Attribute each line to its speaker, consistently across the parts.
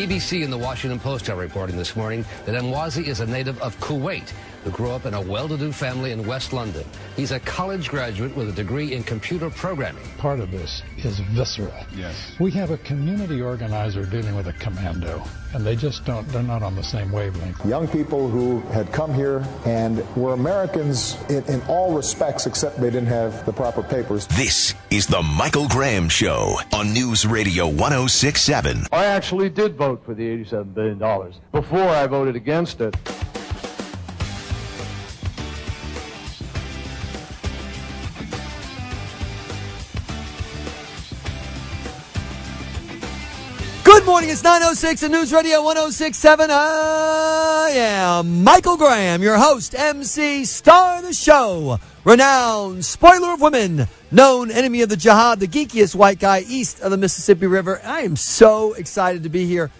Speaker 1: BBC and the Washington Post are reporting this morning that Emwazi is a native of Kuwait who grew up in a well-to-do family in West London. He's a college graduate with a degree in computer programming.
Speaker 2: Part of this is visceral.
Speaker 3: Yes.
Speaker 2: We have a community organizer dealing with a commando, and they just don't, they're not on the same wavelength.
Speaker 4: Young people who had come here and were Americans in, in all respects except they didn't have the proper papers.
Speaker 5: This is the Michael Graham Show on News Radio 1067.
Speaker 6: I actually did vote for the $87 billion before I voted against it.
Speaker 7: Good morning. It's 906 and News Radio 1067. I am Michael Graham, your host, MC, star of the show, renowned spoiler of women, known enemy of the jihad, the geekiest white guy east of the Mississippi River. I am so excited to be here.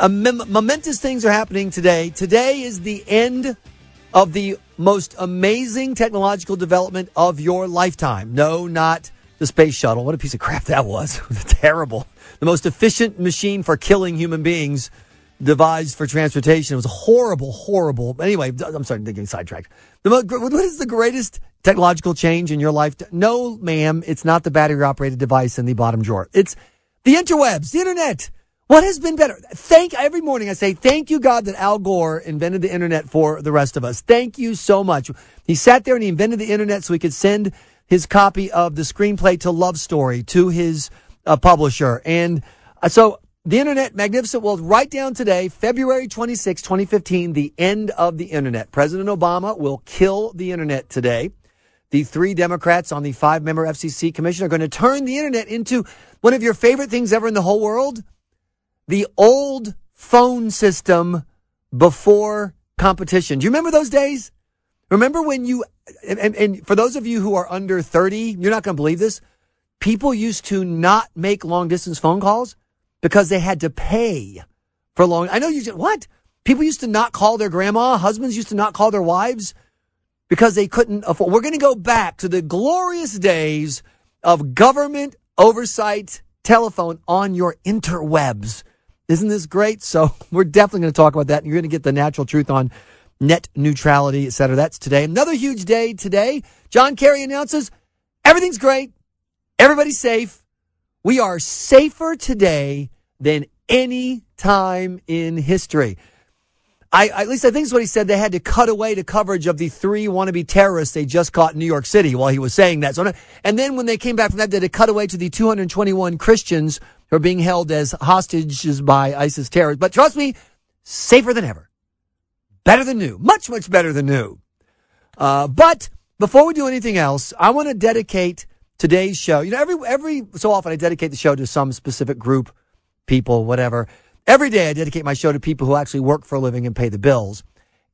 Speaker 7: Mem- momentous things are happening today. Today is the end of the most amazing technological development of your lifetime. No, not the space shuttle. What a piece of crap that was. Terrible. The most efficient machine for killing human beings devised for transportation. It was horrible, horrible. Anyway, I'm sorry, I'm getting sidetracked. The mo- what is the greatest technological change in your life? No, ma'am, it's not the battery operated device in the bottom drawer. It's the interwebs, the internet. What has been better? Thank every morning I say, thank you God that Al Gore invented the internet for the rest of us. Thank you so much. He sat there and he invented the internet so he could send his copy of the screenplay to Love Story to his uh, publisher. And uh, so the internet, magnificent world, right down today, February 26, 2015, the end of the internet. President Obama will kill the internet today. The three Democrats on the five member FCC commission are going to turn the internet into one of your favorite things ever in the whole world. The old phone system before competition. Do you remember those days? Remember when you, and, and for those of you who are under 30, you're not going to believe this. People used to not make long distance phone calls because they had to pay for long. I know you just, what? People used to not call their grandma. Husbands used to not call their wives because they couldn't afford. We're going to go back to the glorious days of government oversight telephone on your interwebs. Isn't this great? So we're definitely going to talk about that. And you're going to get the natural truth on net neutrality, et cetera. That's today. Another huge day today. John Kerry announces everything's great. Everybody's safe. We are safer today than any time in history. I, at least I think is what he said. They had to cut away to coverage of the three wannabe terrorists they just caught in New York City while he was saying that. So, and then when they came back from that, they had to cut away to the 221 Christians who are being held as hostages by ISIS terrorists. But trust me, safer than ever. Better than new. Much, much better than new. Uh, but before we do anything else, I want to dedicate today's show. You know, every, every so often I dedicate the show to some specific group, people, whatever. Every day I dedicate my show to people who actually work for a living and pay the bills.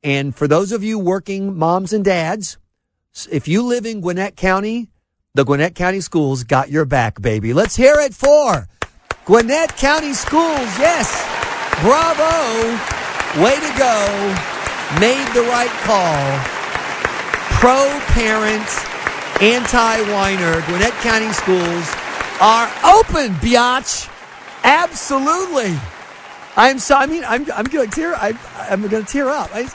Speaker 7: And for those of you working moms and dads, if you live in Gwinnett County, the Gwinnett County Schools got your back, baby. Let's hear it for Gwinnett County Schools. Yes. Bravo. Way to go. Made the right call. Pro parent, anti whiner. Gwinnett County Schools are open, biatch. Absolutely. I'm so, I mean, I'm, I'm going to tear, I, I'm going to tear up. I,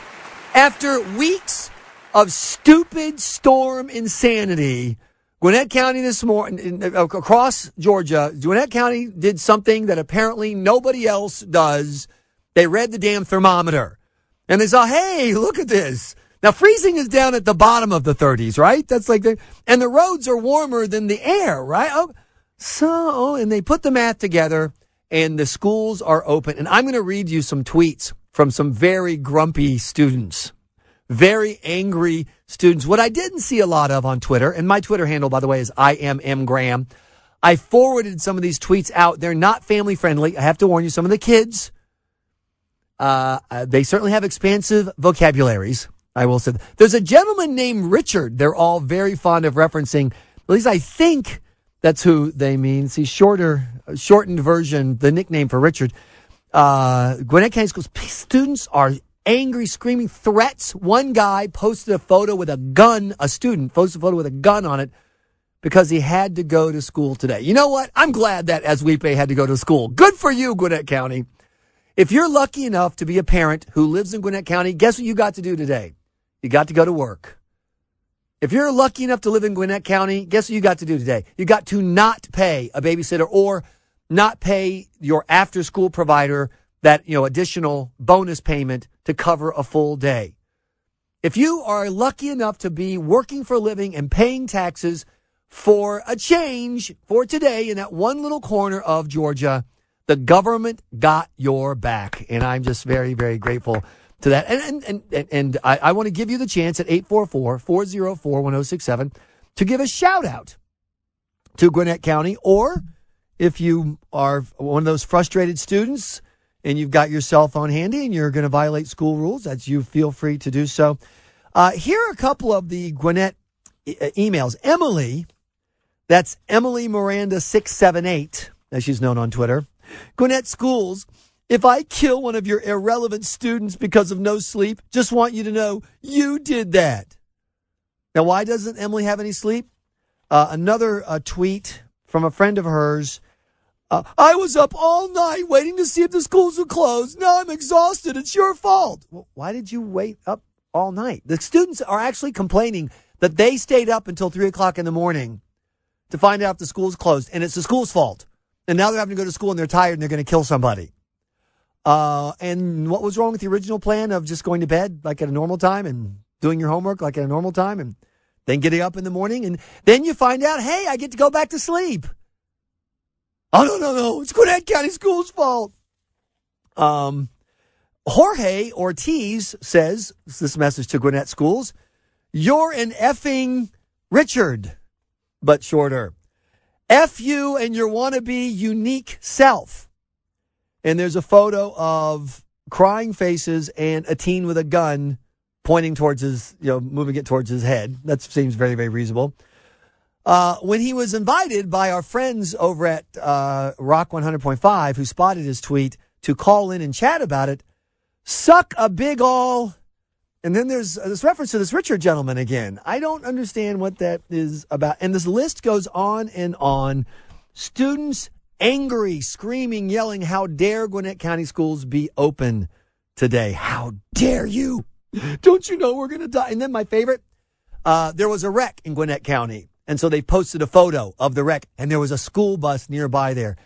Speaker 7: after weeks of stupid storm insanity, Gwinnett County this morning, uh, across Georgia, Gwinnett County did something that apparently nobody else does. They read the damn thermometer and they saw, hey, look at this. Now freezing is down at the bottom of the 30s, right? That's like the, and the roads are warmer than the air, right? Oh, so, and they put the math together and the schools are open. And I'm going to read you some tweets from some very grumpy students. very angry students. What I didn't see a lot of on Twitter, and my Twitter handle, by the way, is I am M Graham. I forwarded some of these tweets out. They're not family friendly. I have to warn you, some of the kids, uh, uh, they certainly have expansive vocabularies. I will say. There's a gentleman named Richard. They're all very fond of referencing. At least I think that's who they mean. See, shorter, shortened version, the nickname for Richard. Uh, Gwinnett County Schools students are angry, screaming threats. One guy posted a photo with a gun, a student posted a photo with a gun on it because he had to go to school today. You know what? I'm glad that Aswepe had to go to school. Good for you, Gwinnett County. If you're lucky enough to be a parent who lives in Gwinnett County, guess what you got to do today? You got to go to work. If you're lucky enough to live in Gwinnett County, guess what you got to do today? You got to not pay a babysitter or not pay your after school provider that, you know, additional bonus payment to cover a full day. If you are lucky enough to be working for a living and paying taxes for a change for today in that one little corner of Georgia, the government got your back. And I'm just very, very grateful to that. And, and, and, and I, I want to give you the chance at 844 404 1067 to give a shout out to Gwinnett County. Or if you are one of those frustrated students and you've got your cell phone handy and you're going to violate school rules, that's you feel free to do so. Uh, here are a couple of the Gwinnett e- emails. Emily, that's Emily Miranda 678, as she's known on Twitter. Gwinnett Schools, if I kill one of your irrelevant students because of no sleep, just want you to know you did that. Now, why doesn't Emily have any sleep? Uh, another uh, tweet from a friend of hers. Uh, I was up all night waiting to see if the schools would close. Now I'm exhausted. It's your fault. Well, why did you wait up all night? The students are actually complaining that they stayed up until three o'clock in the morning to find out if the school's closed, and it's the school's fault. And now they're having to go to school and they're tired and they're going to kill somebody. Uh, and what was wrong with the original plan of just going to bed like at a normal time and doing your homework like at a normal time and then getting up in the morning and then you find out, hey, I get to go back to sleep. Oh no, no, no! It's Gwinnett County Schools' fault. Um, Jorge Ortiz says this message to Gwinnett Schools: "You're an effing Richard, but shorter. F you and your wannabe unique self." And there's a photo of crying faces and a teen with a gun pointing towards his, you know, moving it towards his head. That seems very, very reasonable. Uh, when he was invited by our friends over at uh, Rock 100.5, who spotted his tweet to call in and chat about it, suck a big all. And then there's uh, this reference to this Richard gentleman again. I don't understand what that is about. And this list goes on and on. Students angry, screaming, yelling, How dare Gwinnett County schools be open today? How dare you? Don't you know we're going to die? And then my favorite, uh, there was a wreck in Gwinnett County. And so they posted a photo of the wreck, and there was a school bus nearby there.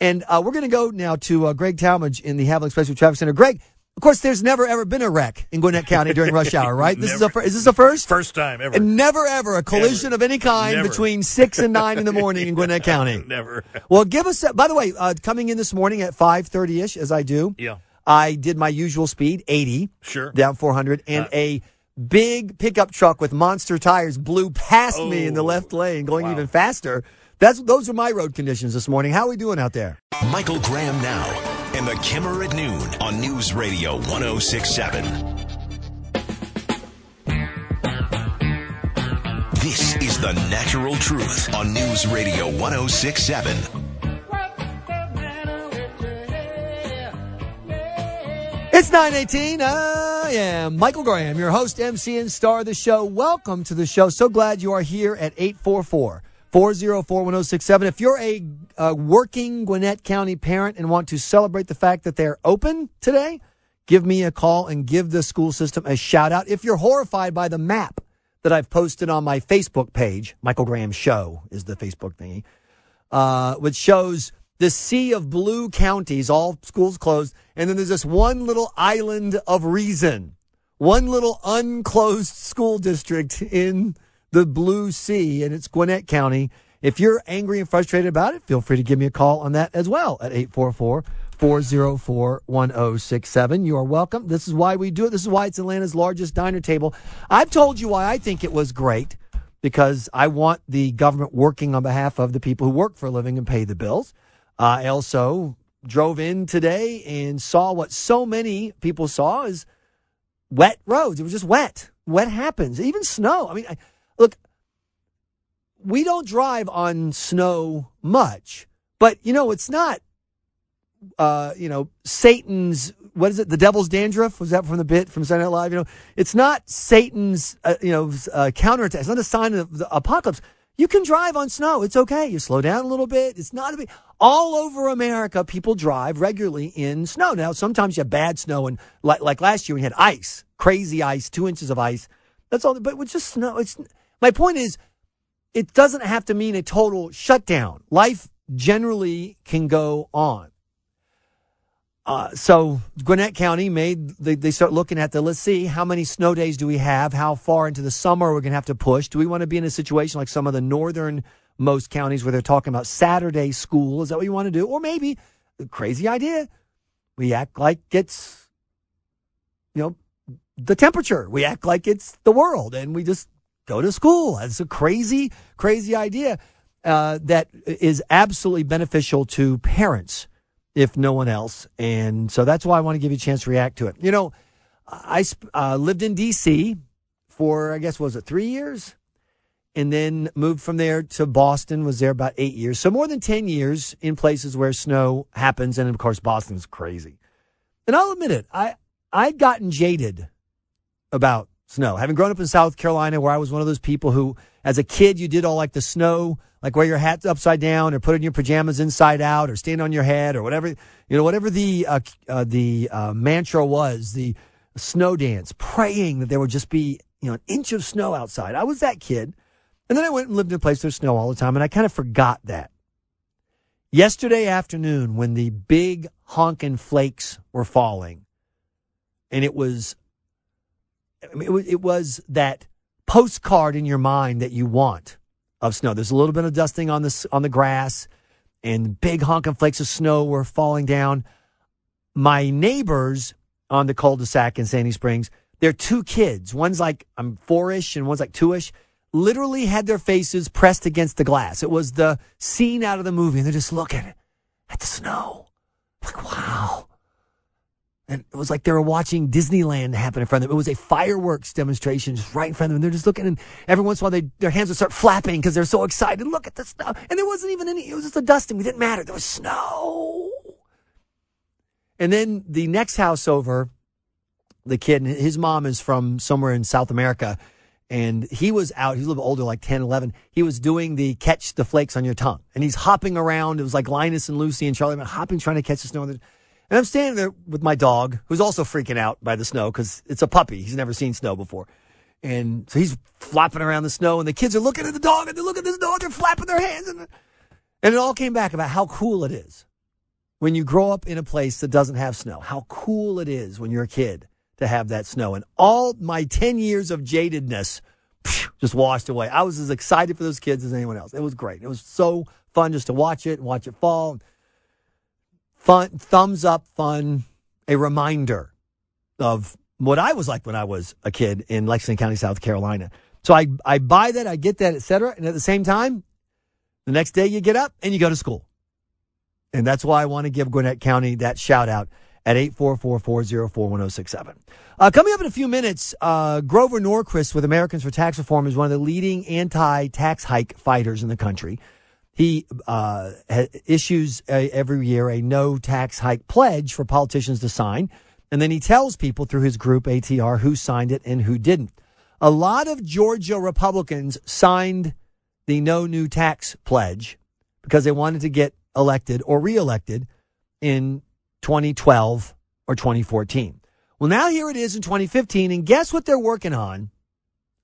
Speaker 7: And uh, we're going to go now to uh, Greg Talmadge in the Havelock Special Traffic Center. Greg, of course, there's never ever been a wreck in Gwinnett County during rush hour, right? This is a
Speaker 3: Never.
Speaker 7: fir- is this a first?
Speaker 3: First time ever.
Speaker 7: And never ever a collision
Speaker 3: Never.
Speaker 7: of any kind
Speaker 3: Never.
Speaker 7: between six and nine in the morning in Gwinnett County.
Speaker 3: Never.
Speaker 7: Well, give us. A, by the way, uh, coming in this morning at five thirty ish, as I do.
Speaker 3: Yeah.
Speaker 7: I did my usual speed, eighty.
Speaker 3: Sure.
Speaker 7: Down four hundred, and a big pickup truck with monster tires blew past me in the
Speaker 3: Oh,
Speaker 7: left lane, going
Speaker 3: wow.
Speaker 7: even faster. That's those are my road conditions this morning. How are we doing out there?
Speaker 5: Michael Graham now and the Kimmer at noon on News Radio 1067. This is the natural truth on News Radio 1067.
Speaker 7: It's 918. I am Michael Graham, your host, MC, and star of the show. Welcome to the show. So glad you are here at 844 404 1067. If you're a, a working Gwinnett County parent and want to celebrate the fact that they're open today, give me a call and give the school system a shout out. If you're horrified by the map that I've posted on my Facebook page, Michael Graham Show is the Facebook thingy, uh, which shows the sea of blue counties, all schools closed, and then there's this one little island of reason, one little unclosed school district in the blue sea, and it's Gwinnett County. If you're angry and frustrated about it, feel free to give me a call on that as well at 844 404 1067. You are welcome. This is why we do it. This is why it's Atlanta's largest diner table. I've told you why I think it was great because I want the government working on behalf of the people who work for a living and pay the bills. I also drove in today and saw what so many people saw is wet roads. It was just wet. Wet happens. Even snow. I mean, I, look, we don't drive on snow much, but you know, it's not, uh, you know, Satan's, what is it? The devil's dandruff? Was that from the bit from Saturday Night Live? You know, it's not Satan's, uh, you know, uh, counterattack. It's not a sign of the apocalypse. You can drive on snow. It's okay. You slow down a little bit. It's not a big, all over America, people drive regularly in snow. Now, sometimes you have bad snow and like, like last year we had ice, crazy ice, two inches of ice. That's all, but it's just snow. It's, my point is, it doesn't have to mean a total shutdown. Life generally can go on. Uh, so Gwinnett County made they, they start looking at the let's see how many snow days do we have? How far into the summer we're going to have to push? Do we want to be in a situation like some of the northern most counties where they're talking about Saturday school? Is that what you want to do? Or maybe crazy idea we act like it's you know the temperature. We act like it's the world and we just go to school That's a crazy crazy idea uh, that is absolutely beneficial to parents if no one else. And so that's why I want to give you a chance to react to it. You know, I uh, lived in D.C. for, I guess, was it three years? And then moved from there to Boston, was there about eight years. So more than 10 years in places where snow happens. And of course, Boston's crazy. And I'll admit it, I, I'd gotten jaded about snow. Having grown up in South Carolina, where I was one of those people who, as a kid, you did all like the snow, like wear your hat upside down or put in your pajamas inside out or stand on your head or whatever, you know, whatever the, uh, uh, the, uh, mantra was, the snow dance, praying that there would just be, you know, an inch of snow outside. I was that kid. And then I went and lived in a place there's snow all the time and I kind of forgot that. Yesterday afternoon, when the big honking flakes were falling, and it was I mean, it was, it was that postcard in your mind that you want of snow. There's a little bit of dusting on the on the grass, and big honking flakes of snow were falling down. My neighbors on the cul-de-sac in Sandy Springs, they're two kids. One's like I'm four-ish, and one's like two-ish. Literally had their faces pressed against the glass. It was the scene out of the movie, and they're just looking at the snow. Like, wow. And it was like they were watching Disneyland happen in front of them. It was a fireworks demonstration just right in front of them. They're just looking, and every once in a while, they, their hands would start flapping because they're so excited. Look at the snow. And there wasn't even any, it was just a dusting. It didn't matter. There was snow. And then the next house over, the kid, his mom is from somewhere in South America. And he was out, he's a little older, like 10, 11. He was doing the catch the flakes on your tongue. And he's hopping around. It was like Linus and Lucy and Charlie, hopping, trying to catch the snow. And I'm standing there with my dog, who's also freaking out by the snow because it's a puppy. He's never seen snow before. And so he's flopping around the snow, and the kids are looking at the dog, and they look at this dog, they're flapping their hands. And, and it all came back about how cool it is when you grow up in a place that doesn't have snow, how cool it is when you're a kid to have that snow. And all my 10 years of jadedness just washed away. I was as excited for those kids as anyone else. It was great. It was so fun just to watch it, watch it fall fun, thumbs up fun, a reminder of what I was like when I was a kid in Lexington County, South Carolina. So I, I buy that, I get that, etc. And at the same time, the next day you get up and you go to school. And that's why I want to give Gwinnett County that shout out at 844-404-1067. Uh, coming up in a few minutes, uh, Grover Norquist with Americans for Tax Reform is one of the leading anti-tax hike fighters in the country. He uh, issues a, every year a no tax hike pledge for politicians to sign. And then he tells people through his group, ATR, who signed it and who didn't. A lot of Georgia Republicans signed the no new tax pledge because they wanted to get elected or reelected in 2012 or 2014. Well, now here it is in 2015. And guess what they're working on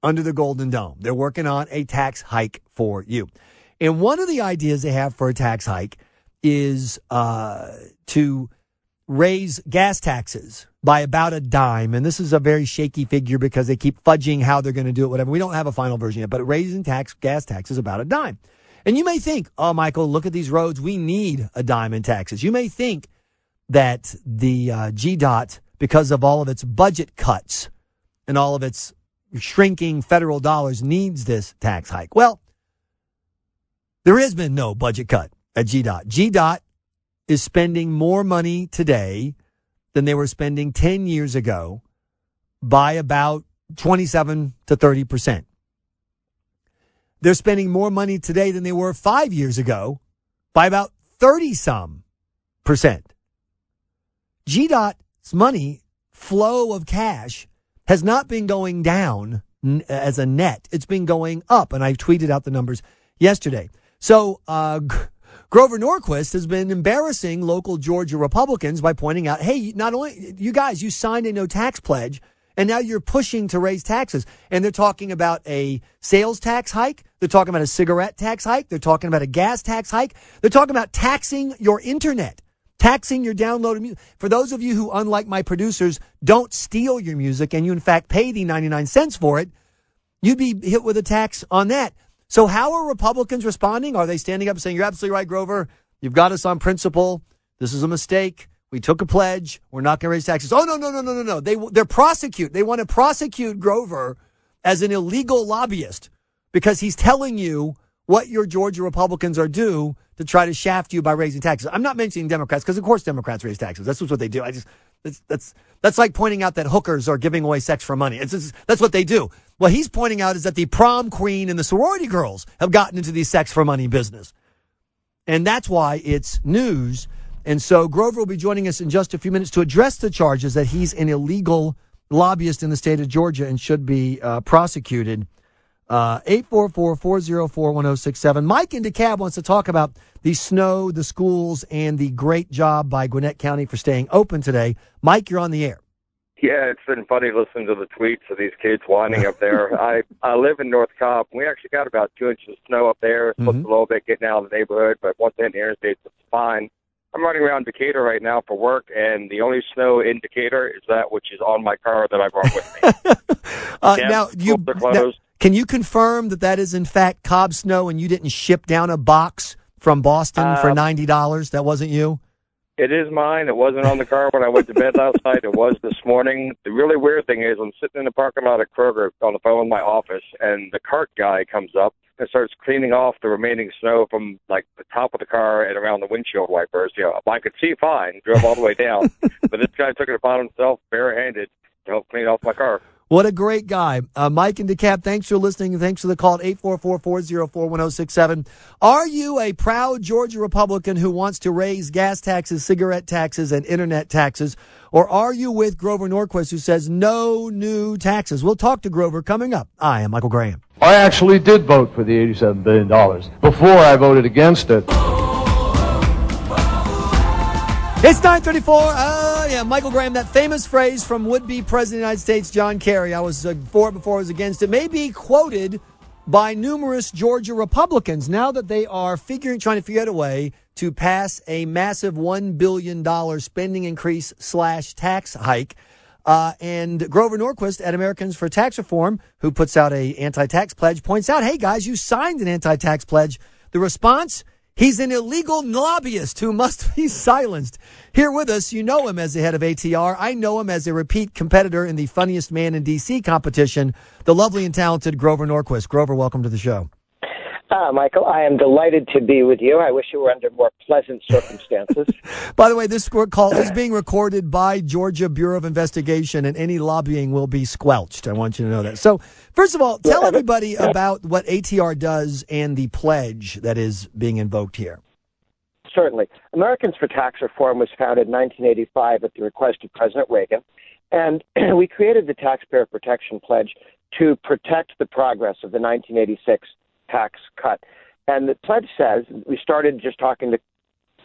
Speaker 7: under the Golden Dome? They're working on a tax hike for you. And one of the ideas they have for a tax hike is uh, to raise gas taxes by about a dime. And this is a very shaky figure because they keep fudging how they're going to do it, whatever. We don't have a final version yet, but raising tax gas taxes about a dime. And you may think, oh, Michael, look at these roads. We need a dime in taxes. You may think that the uh, GDOT, because of all of its budget cuts and all of its shrinking federal dollars, needs this tax hike. Well, there has been no budget cut at GDOT. GDOT is spending more money today than they were spending 10 years ago by about 27 to 30 percent. They're spending more money today than they were five years ago by about 30 some percent. GDOT's money flow of cash has not been going down as a net. It's been going up. And I tweeted out the numbers yesterday. So, uh, Grover Norquist has been embarrassing local Georgia Republicans by pointing out, hey, not only you guys, you signed a no tax pledge and now you're pushing to raise taxes. And they're talking about a sales tax hike. They're talking about a cigarette tax hike. They're talking about a gas tax hike. They're talking about taxing your internet, taxing your downloaded music. For those of you who, unlike my producers, don't steal your music and you in fact pay the 99 cents for it, you'd be hit with a tax on that. So how are Republicans responding? Are they standing up and saying, you're absolutely right, Grover. You've got us on principle. This is a mistake. We took a pledge. We're not going to raise taxes. Oh, no, no, no, no, no, no. They, they're prosecute. They want to prosecute Grover as an illegal lobbyist because he's telling you what your Georgia Republicans are due to try to shaft you by raising taxes. I'm not mentioning Democrats because of course Democrats raise taxes. That's just what they do. I just, that's, that's, that's like pointing out that hookers are giving away sex for money. It's just, that's what they do. What he's pointing out is that the prom queen and the sorority girls have gotten into the sex for money business. And that's why it's news. And so Grover will be joining us in just a few minutes to address the charges that he's an illegal lobbyist in the state of Georgia and should be uh, prosecuted. Uh, 844-404-1067. Mike in DeKalb wants to talk about the snow, the schools, and the great job by Gwinnett County for staying open today. Mike, you're on the air.
Speaker 3: Yeah, it's been funny listening to the tweets of these kids whining up there. I I live in North Cobb. We actually got about two inches of snow up there. It's
Speaker 7: Mhm.
Speaker 3: a little bit getting out of the neighborhood, but once in the interstate, it's fine. I'm running around Decatur right now for work, and the only snow in Decatur is that which is on my car that I brought with me.
Speaker 7: Uh, now, you, now, can you confirm that that is in fact Cobb snow and you didn't ship down a box from Boston for
Speaker 3: Um,
Speaker 7: $90? That wasn't you?
Speaker 3: It is mine. It wasn't on the car when I went to bed last night. It was this morning. The really weird thing is I'm sitting in the parking lot at Kroger on the phone in my office, and the cart guy comes up and starts cleaning off the remaining snow from like the top of the car and around the windshield wipers. You know, I could see fine, drove all the way down, but this guy took it upon himself barehanded to help clean off my car.
Speaker 7: What a great guy. Uh, Mike and DeKalb, thanks for listening thanks for the call at 844-404-1067. Are you a proud Georgia Republican who wants to raise gas taxes, cigarette taxes, and internet taxes? Or are you with Grover Norquist who says no new taxes? We'll talk to Grover coming up. I am Michael Graham.
Speaker 6: I actually did vote for the $87 billion. Before I voted against it.
Speaker 7: It's 934. Uh, yeah, Michael Graham, that famous phrase from would-be President of the United States, John Kerry. I was uh, for it before I was against it. May be quoted by numerous Georgia Republicans now that they are figuring, trying to figure out a way to pass a massive $1 billion spending increase slash tax hike. Uh, and Grover Norquist at Americans for Tax Reform, who puts out a anti-tax pledge, points out, hey guys, you signed an anti-tax pledge. The response? He's an illegal lobbyist who must be silenced. Here with us, you know him as the head of ATR. I know him as a repeat competitor in the funniest man in DC competition, the lovely and talented Grover Norquist. Grover, welcome to the show.
Speaker 8: Ah, Michael, I am delighted to be with you. I wish you were under more pleasant circumstances.
Speaker 7: By the way, this call is being recorded by Georgia Bureau of Investigation, and any lobbying will be squelched. I want you to know that. So, first of all, tell everybody about what ATR does and the pledge that is being invoked here.
Speaker 8: Certainly. Americans for Tax Reform was founded in 1985 at the request of President Reagan, and we created the Taxpayer Protection Pledge to protect the progress of the 1986 tax cut. And the pledge says we started just talking to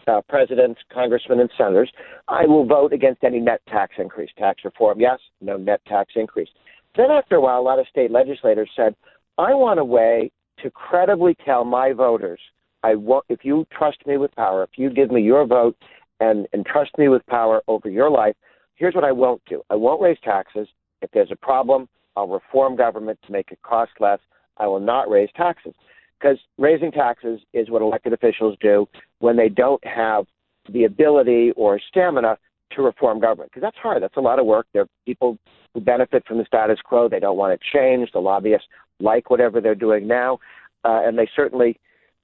Speaker 8: uh, presidents, congressmen, and senators. I will vote against any net tax increase. Tax reform, yes, no net tax increase. Then, after a while, a lot of state legislators said, I want a way to credibly tell my voters, I want, if you trust me with power, if you give me your vote and, and trust me with power over your life, here's what I won't do. I won't raise taxes. If there's a problem, I'll reform government to make it cost less. I will not raise taxes because raising taxes is what elected officials do when they don't have the ability or stamina to reform government because that's hard. That's a lot of work. There are people who benefit from the status quo. They don't want it changed. The lobbyists like whatever they're doing now, uh, and they certainly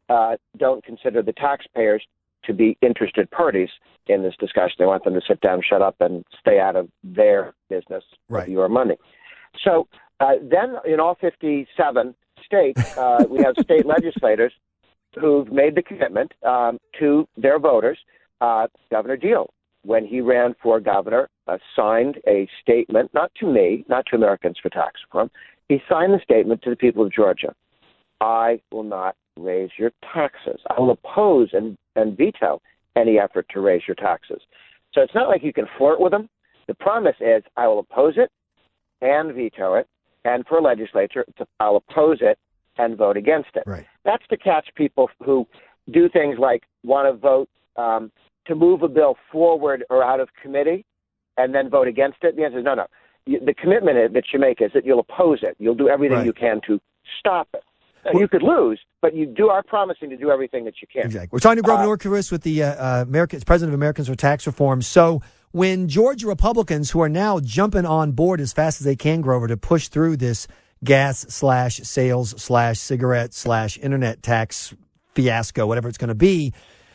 Speaker 8: uh, don't consider the taxpayers to be interested parties in this discussion. They want them to sit down, shut up, and stay out of their business
Speaker 7: Right.
Speaker 8: with your money. So uh, then, in all 57 states, uh, we have state legislators who've made the commitment um, to their voters. Uh, Governor Deal, when he ran for governor, uh, signed a statement, not to me, not to Americans for Tax Reform. He signed the statement to the people of Georgia. I will not raise your taxes. I will oppose and, and veto any effort to raise your taxes. So it's not like you can flirt with them. The promise is I will oppose it and veto it, and for a legislature, I'll oppose it and vote against it.
Speaker 7: Right.
Speaker 8: That's to catch people who do things like want to vote um, to move a bill forward or out of committee and then vote against it. The answer is no, no. The commitment that you make is that you'll oppose it. You'll do everything
Speaker 7: Right.
Speaker 8: you can to stop it. Now, you could lose, but you do are promising to do everything that you can.
Speaker 7: Exactly. We're talking to Grover
Speaker 8: Uh,
Speaker 7: Norquist with the uh, uh, American president of Americans for Tax Reform. So when Georgia Republicans, who are now jumping on board as fast as they can, Grover, to push through this gas slash sales slash cigarette slash internet tax fiasco, whatever it's going to be,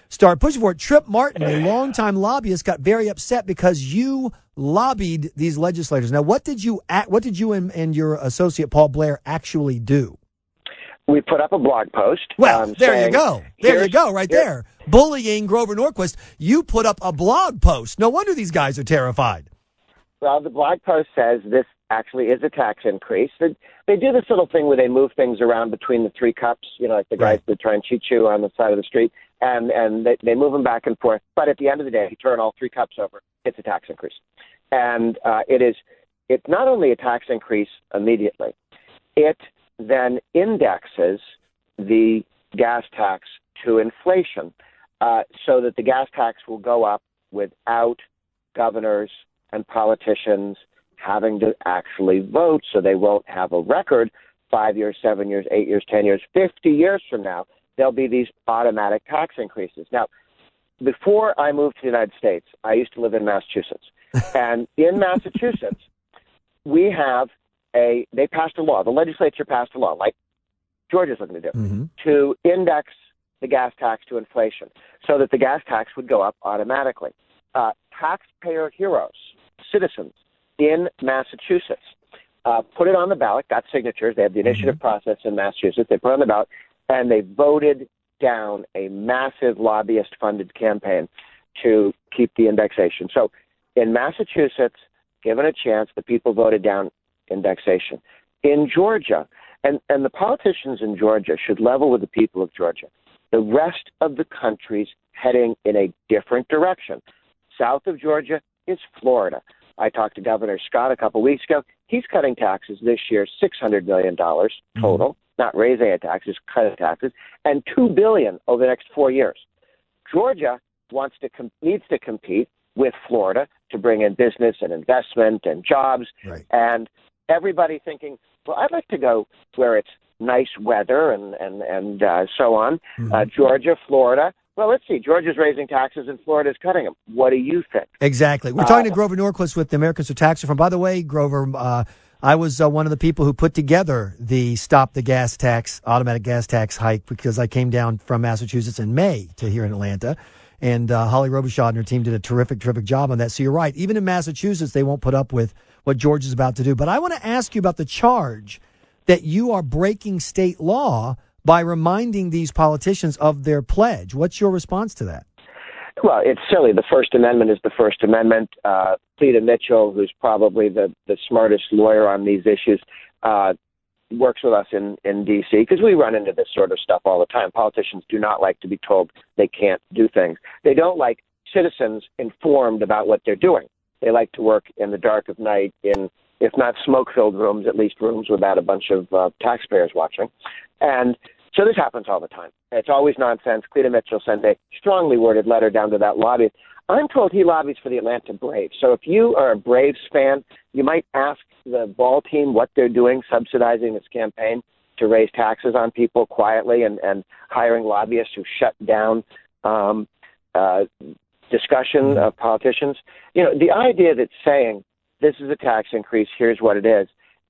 Speaker 7: start pushing for it. Trip Martin, a longtime lobbyist, got very upset because you lobbied these legislators. Now, what did you act, what did you and, and your associate Paul Blair actually do?
Speaker 8: We put up a blog post.
Speaker 7: Well,
Speaker 8: um,
Speaker 7: there you go. There you go, right
Speaker 8: here-
Speaker 7: there. Bullying Grover Norquist. You put up a blog post. No wonder these guys are terrified.
Speaker 8: Well, the blog post says this actually is a tax increase. They, they do this little thing where they move things around between the three cups, you know, like the guys
Speaker 7: Right.
Speaker 8: that try and cheat you on the side of the street, and and they, they move them back and forth. But at the end of the day, you turn all three cups over, it's a tax increase, and uh, it is. It's not only a tax increase immediately, it then indexes the gas tax to inflation, uh, so that the gas tax will go up without governors and politicians having to actually vote so they won't have a record five years, seven years, eight years, ten years, fifty years from now. There'll be these automatic tax increases. Now, before I moved to the United States, I used to live in Massachusetts. and in Massachusetts, we have a, they passed a law, the legislature passed a law, like Georgia's looking to do,
Speaker 7: Mm-hmm.
Speaker 8: to index the gas tax to inflation so that the gas tax would go up automatically. Uh, taxpayer heroes, citizens in Massachusetts, uh, put it on the ballot, got signatures. They have the initiative process in Massachusetts. They put it on the ballot, and they voted down a massive lobbyist funded campaign to keep the indexation. So in Massachusetts, given a chance, the people voted down indexation. In Georgia, and, and the politicians in Georgia should level with the people of Georgia. The rest of the country's heading in a different direction. South of Georgia is Florida. I talked to Governor Scott a couple weeks ago. He's cutting taxes this year, $600 million total, not raising any taxes, just cutting taxes, and 2 billion over the next four years. Georgia wants to com- needs to compete with Florida to bring in business and investment and jobs,
Speaker 7: Right.
Speaker 8: and everybody thinking, well, I'd like to go where it's nice weather and and and uh, so on. Uh, Georgia, Florida. Well, let's see. Georgia's raising taxes and Florida's cutting them. What do you think?
Speaker 7: Exactly. We're talking to Grover Norquist with the Americans for Tax Reform. By the way, Grover, uh, I was uh, one of the people who put together the Stop the Gas Tax, automatic gas tax hike because I came down from Massachusetts in May to here in Atlanta. And uh, Holly Robichaud and her team did a terrific, terrific job on that. So you're right. Even in Massachusetts, they won't put up with what George is about to do. But I want to ask you about the charge that you are breaking state law by reminding these politicians of their pledge. What's your response to that?
Speaker 8: Well, it's silly. The First Amendment is the First Amendment. Uh, Cleta Mitchell, who's probably the, the smartest lawyer on these issues, uh, works with us in, in D.C. because we run into this sort of stuff all the time. Politicians do not like to be told they can't do things. They don't like citizens informed about what they're doing. They like to work in the dark of night in, if not smoke-filled rooms, at least rooms without a bunch of uh, taxpayers watching. And so this happens all the time. It's always nonsense. Cleta Mitchell sent a strongly worded letter down to that lobbyist. I'm told he lobbies for the Atlanta Braves. So if you are a Braves fan, you might ask the ball team what they're doing, subsidizing this campaign to raise taxes on people quietly and, and hiring lobbyists who shut down um, uh, discussion of politicians. You know, the idea that saying this is a tax increase, here's what it is,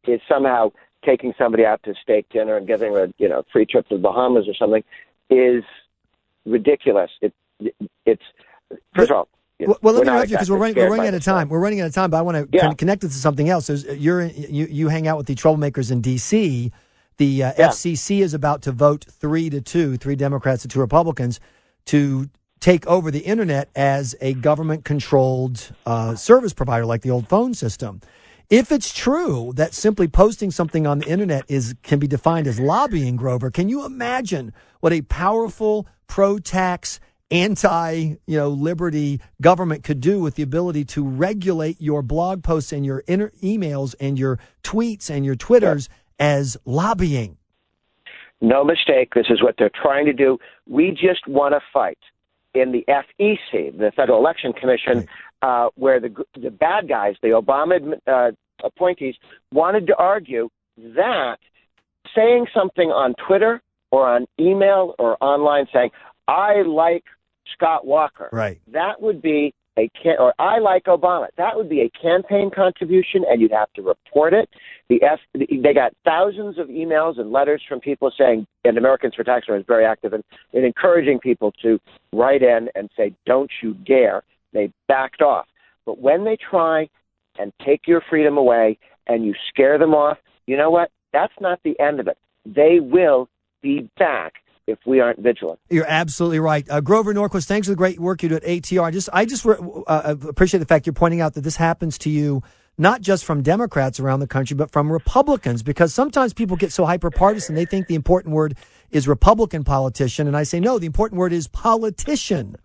Speaker 8: is somehow taking somebody out to steak dinner and giving them a you know free trip to the Bahamas or something is ridiculous. It, it's first of all. you know,
Speaker 7: Well, well, let me interrupt you because we're running, we're running out of time. We're running out of time, but I want to
Speaker 8: Yeah.
Speaker 7: connect it to something else. There's, you're you you hang out with the troublemakers in D.C. The uh,
Speaker 8: Yeah.
Speaker 7: FCC is about to vote three to two, three Democrats to two Republicans, to take over the internet as a government-controlled uh, service provider, like the old phone system. If it's true that simply posting something on the internet is can be defined as lobbying, Grover, can you imagine what a powerful pro-tax, anti, you know, liberty government could do with the ability to regulate your blog posts and your inter- emails and your tweets and your twitters as lobbying?
Speaker 8: No mistake. This is what they're trying to do. We just want to fight in the FEC, the Federal Election Commission, uh, where the the bad guys, the Obama uh, appointees, wanted to argue that saying something on Twitter or on email or online saying "I like Scott Walker,"
Speaker 7: Right.
Speaker 8: that would be a can- or I like Obama. That would be a campaign contribution, and you'd have to report it. The F they got thousands of emails and letters from people saying, and Americans for Tax Reform is very active in, in encouraging people to write in and say, "Don't you dare." They backed off. But when they try and take your freedom away and you scare them off, you know what? That's not the end of it. They will be back if we aren't vigilant.
Speaker 7: You're absolutely right, uh, Grover Norquist. Thanks for the great work you do at ATR. I just, I just uh, appreciate the fact you're pointing out that this happens to you not just from Democrats around the country, but from Republicans, because sometimes people get so hyper partisan they think the important word is Republican politician, and I say no, the important word is politician.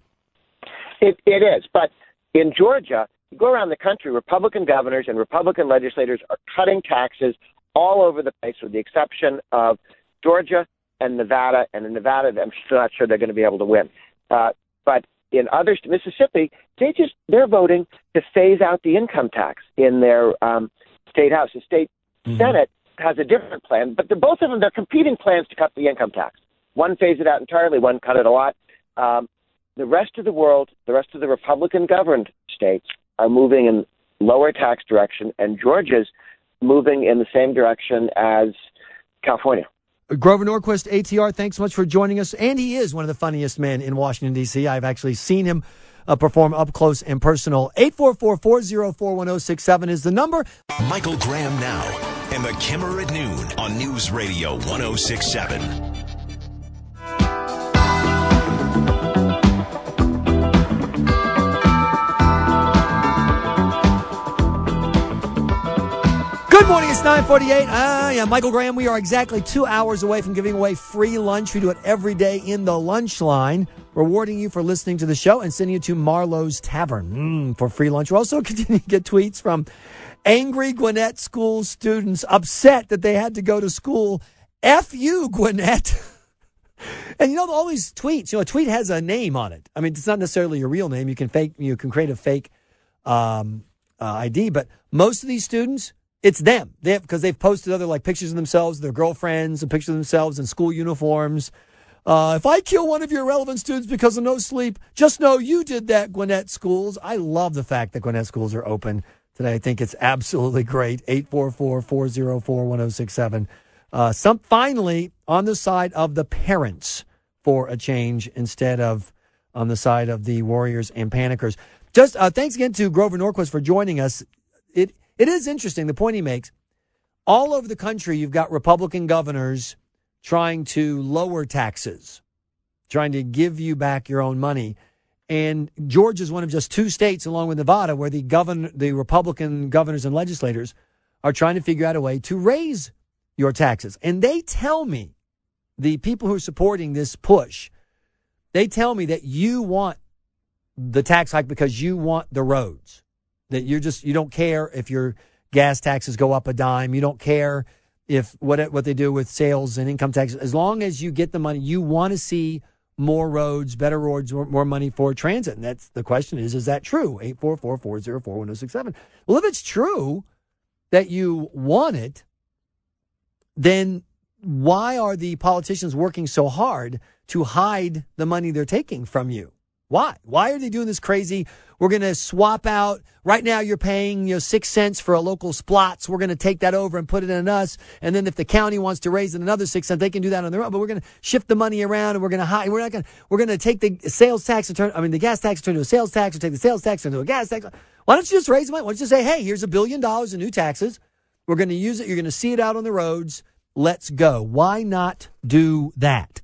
Speaker 8: It, it is, but in Georgia, you go around the country, Republican governors and Republican legislators are cutting taxes all over the place, with the exception of Georgia and Nevada. And in Nevada, I'm still not sure they're going to be able to win. Uh, but in other Mississippi, they just they're voting to phase out the income tax in their um, state house. The state senate has a different plan, but they're both of them they're competing plans to cut the income tax. One phase it out entirely, one cut it a lot. Um, the rest of the world, the rest of the Republican governed states are moving in lower tax direction, and Georgia's moving in the same direction as California.
Speaker 7: Grover Norquist, ATR, thanks so much for joining us. And he is one of the funniest men in Washington, D.C. I've actually seen him uh, perform up close and personal. 844 404 1067 is the number.
Speaker 5: Michael Graham now and the Kimmer at noon on News Radio 1067.
Speaker 7: Good morning. It's 948. I am Michael Graham. We are exactly two hours away from giving away free lunch. We do it every day in the lunch line, rewarding you for listening to the show and sending you to Marlowe's Tavern mm, for free lunch. We're also continuing to get tweets from angry Gwinnett school students upset that they had to go to school. F you, Gwinnett. And you know all these tweets. You know, a tweet has a name on it. I mean, it's not necessarily your real name. You can fake. You can create a fake um, uh, ID, but most of these students, it's them. They because they've posted other like pictures of themselves, their girlfriends, and pictures of themselves in school uniforms. Uh, if I kill one of your relevant students because of no sleep, just know you did that, Gwinnett Schools. I love the fact that Gwinnett Schools are open today. I think it's absolutely great. 844 404 1067. Uh, some finally on the side of the parents for a change instead of on the side of the warriors and panickers. Just uh, thanks again to Grover Norquist for joining us. It it is interesting the point he makes. All over the country, you've got Republican governors trying to lower taxes, trying to give you back your own money. And Georgia is one of just two states, along with Nevada, where the govern the Republican governors and legislators are trying to figure out a way to raise your taxes. And they tell me, the people who are supporting this push, they tell me that you want the tax hike because you want the roads. That you're just you don't care if your gas taxes go up a dime. You don't care if what what they do with sales and income taxes. As long as you get the money, you want to see more roads, better roads, more, more money for transit. And that's the question is, is that true? 844-404-1067. Well, if it's true that you want it, then why are the politicians working so hard to hide the money they're taking from you? Why? Why are they doing this crazy? We're going to swap out. Right now, you're paying you know six cents for a local SPLOST. We're going to take that over and put it in us. And then if the county wants to raise it another six cents, they can do that on their own. But we're going to shift the money around, and we're going to hide. We're not going. We're going to take the sales tax and turn. I mean, the gas tax and turn to a sales tax, or take the sales tax into a gas tax. Why don't you just raise the money? Why don't you say, hey, here's a billion dollars in new taxes. We're going to use it. You're going to see it out on the roads. Let's go. Why not do that?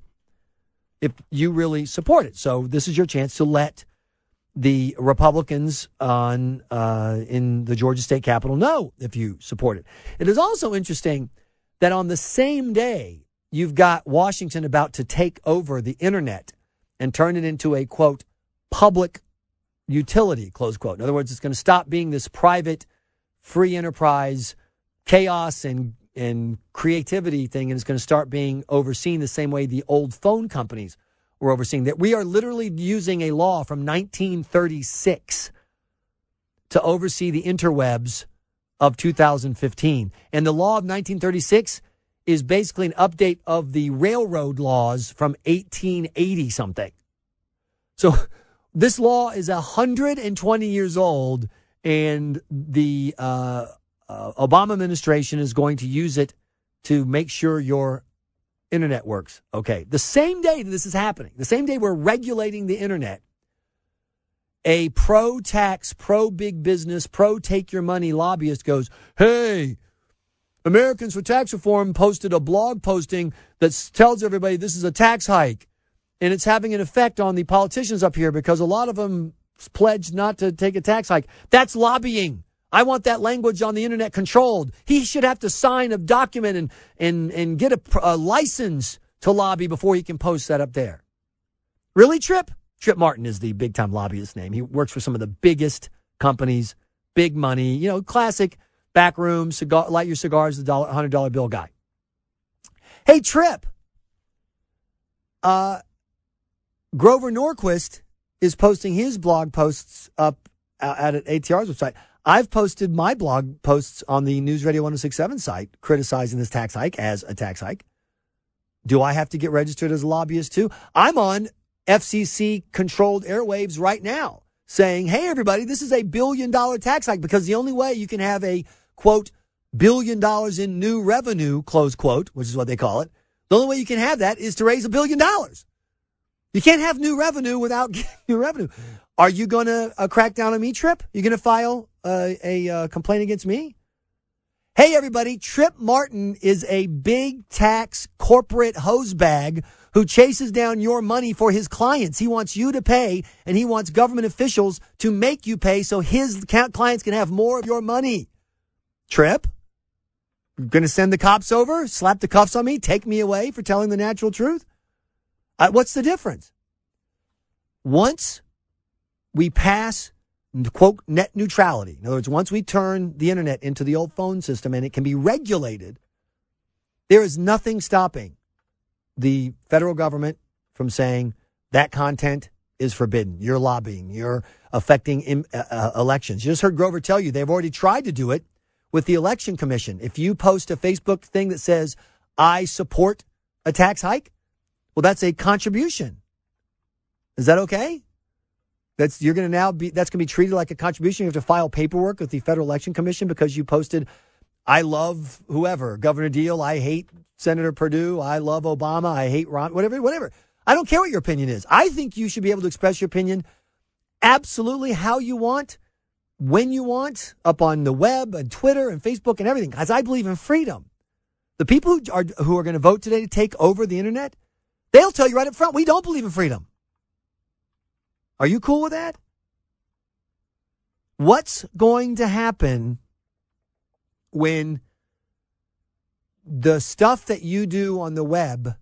Speaker 7: If you really support it. So this is your chance to let the Republicans on uh, in the Georgia State Capitol know if you support it. It is also interesting that on the same day you've got Washington about to take over the internet and turn it into a quote public utility close quote. In other words, it's going to stop being this private free enterprise chaos and and creativity thing, and it's going to start being overseen the same way the old phone companies were overseeing. That we are literally using a law from 1936 to oversee the interwebs of 2015. And the law of 1936 is basically an update of the railroad laws from 1880 something. So this law is 120 years old, and the uh, uh, Obama administration is going to use it to make sure your internet works. Okay. The same day that this is happening, the same day we're regulating the internet, a pro tax, pro big business, pro take your money lobbyist goes, Hey, Americans for Tax Reform posted a blog posting that tells everybody this is a tax hike. And it's having an effect on the politicians up here because a lot of them pledged not to take a tax hike. That's lobbying. I want that language on the internet controlled. He should have to sign a document and, and, and get a, a license to lobby before he can post that up there. Really, Trip? Trip Martin is the big time lobbyist name. He works for some of the biggest companies, big money, you know, classic back room, cigar, light your cigars, the dollar, hundred dollar bill guy. Hey, Trip. Uh, Grover Norquist is posting his blog posts up at an ATR's website. I've posted my blog posts on the News Radio 1067 site criticizing this tax hike as a tax hike. Do I have to get registered as a lobbyist too? I'm on FCC controlled airwaves right now saying, hey, everybody, this is a billion dollar tax hike because the only way you can have a quote, billion dollars in new revenue, close quote, which is what they call it. The only way you can have that is to raise a billion dollars. You can't have new revenue without new revenue. Are you going to uh, crack down on me, Trip? You're going to file a uh, complaint against me? Hey, everybody. Trip Martin is a big tax corporate hose bag who chases down your money for his clients. He wants you to pay and he wants government officials to make you pay so his clients can have more of your money. Trip? Going to send the cops over, slap the cuffs on me, take me away for telling the natural truth? Uh, what's the difference? Once we pass quote net neutrality. In other words, once we turn the internet into the old phone system and it can be regulated, there is nothing stopping the federal government from saying that content is forbidden. You're lobbying. You're affecting Im- uh, uh, elections. You just heard Grover tell you they've already tried to do it with the election commission. If you post a Facebook thing that says, I support a tax hike, well, that's a contribution. Is that okay? That's you're going to now be that's going to be treated like a contribution. You have to file paperwork with the Federal Election Commission because you posted, "I love whoever Governor Deal. I hate Senator Perdue. I love Obama. I hate Ron. Whatever, whatever. I don't care what your opinion is. I think you should be able to express your opinion absolutely how you want, when you want, up on the web and Twitter and Facebook and everything. Because I believe in freedom. The people who are who are going to vote today to take over the internet, they'll tell you right up front, we don't believe in freedom. Are you cool with that? What's going to happen when the stuff that you do on the web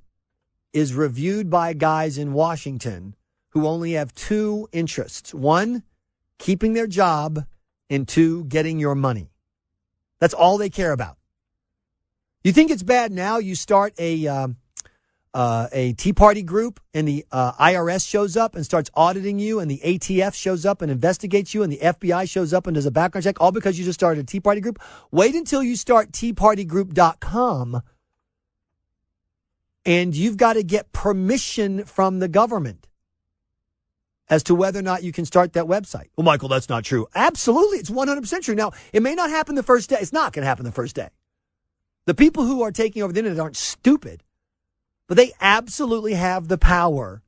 Speaker 7: is reviewed by guys in Washington who only have two interests one, keeping their job, and two, getting your money? That's all they care about. You think it's bad now? You start a. Um, uh, a Tea Party group and the uh, IRS shows up and starts auditing you, and the ATF shows up and investigates you, and the FBI shows up and does a background check, all because you just started a Tea Party group. Wait until you start TeaPartyGroup.com, and you've got to get permission from the government. as to whether or not you can start that website. Well, Michael, that's not true. Absolutely. It's 100% true. Now, it may not happen the first day. It's not going to happen the first day. The people who are taking over the internet aren't stupid, but they absolutely have the power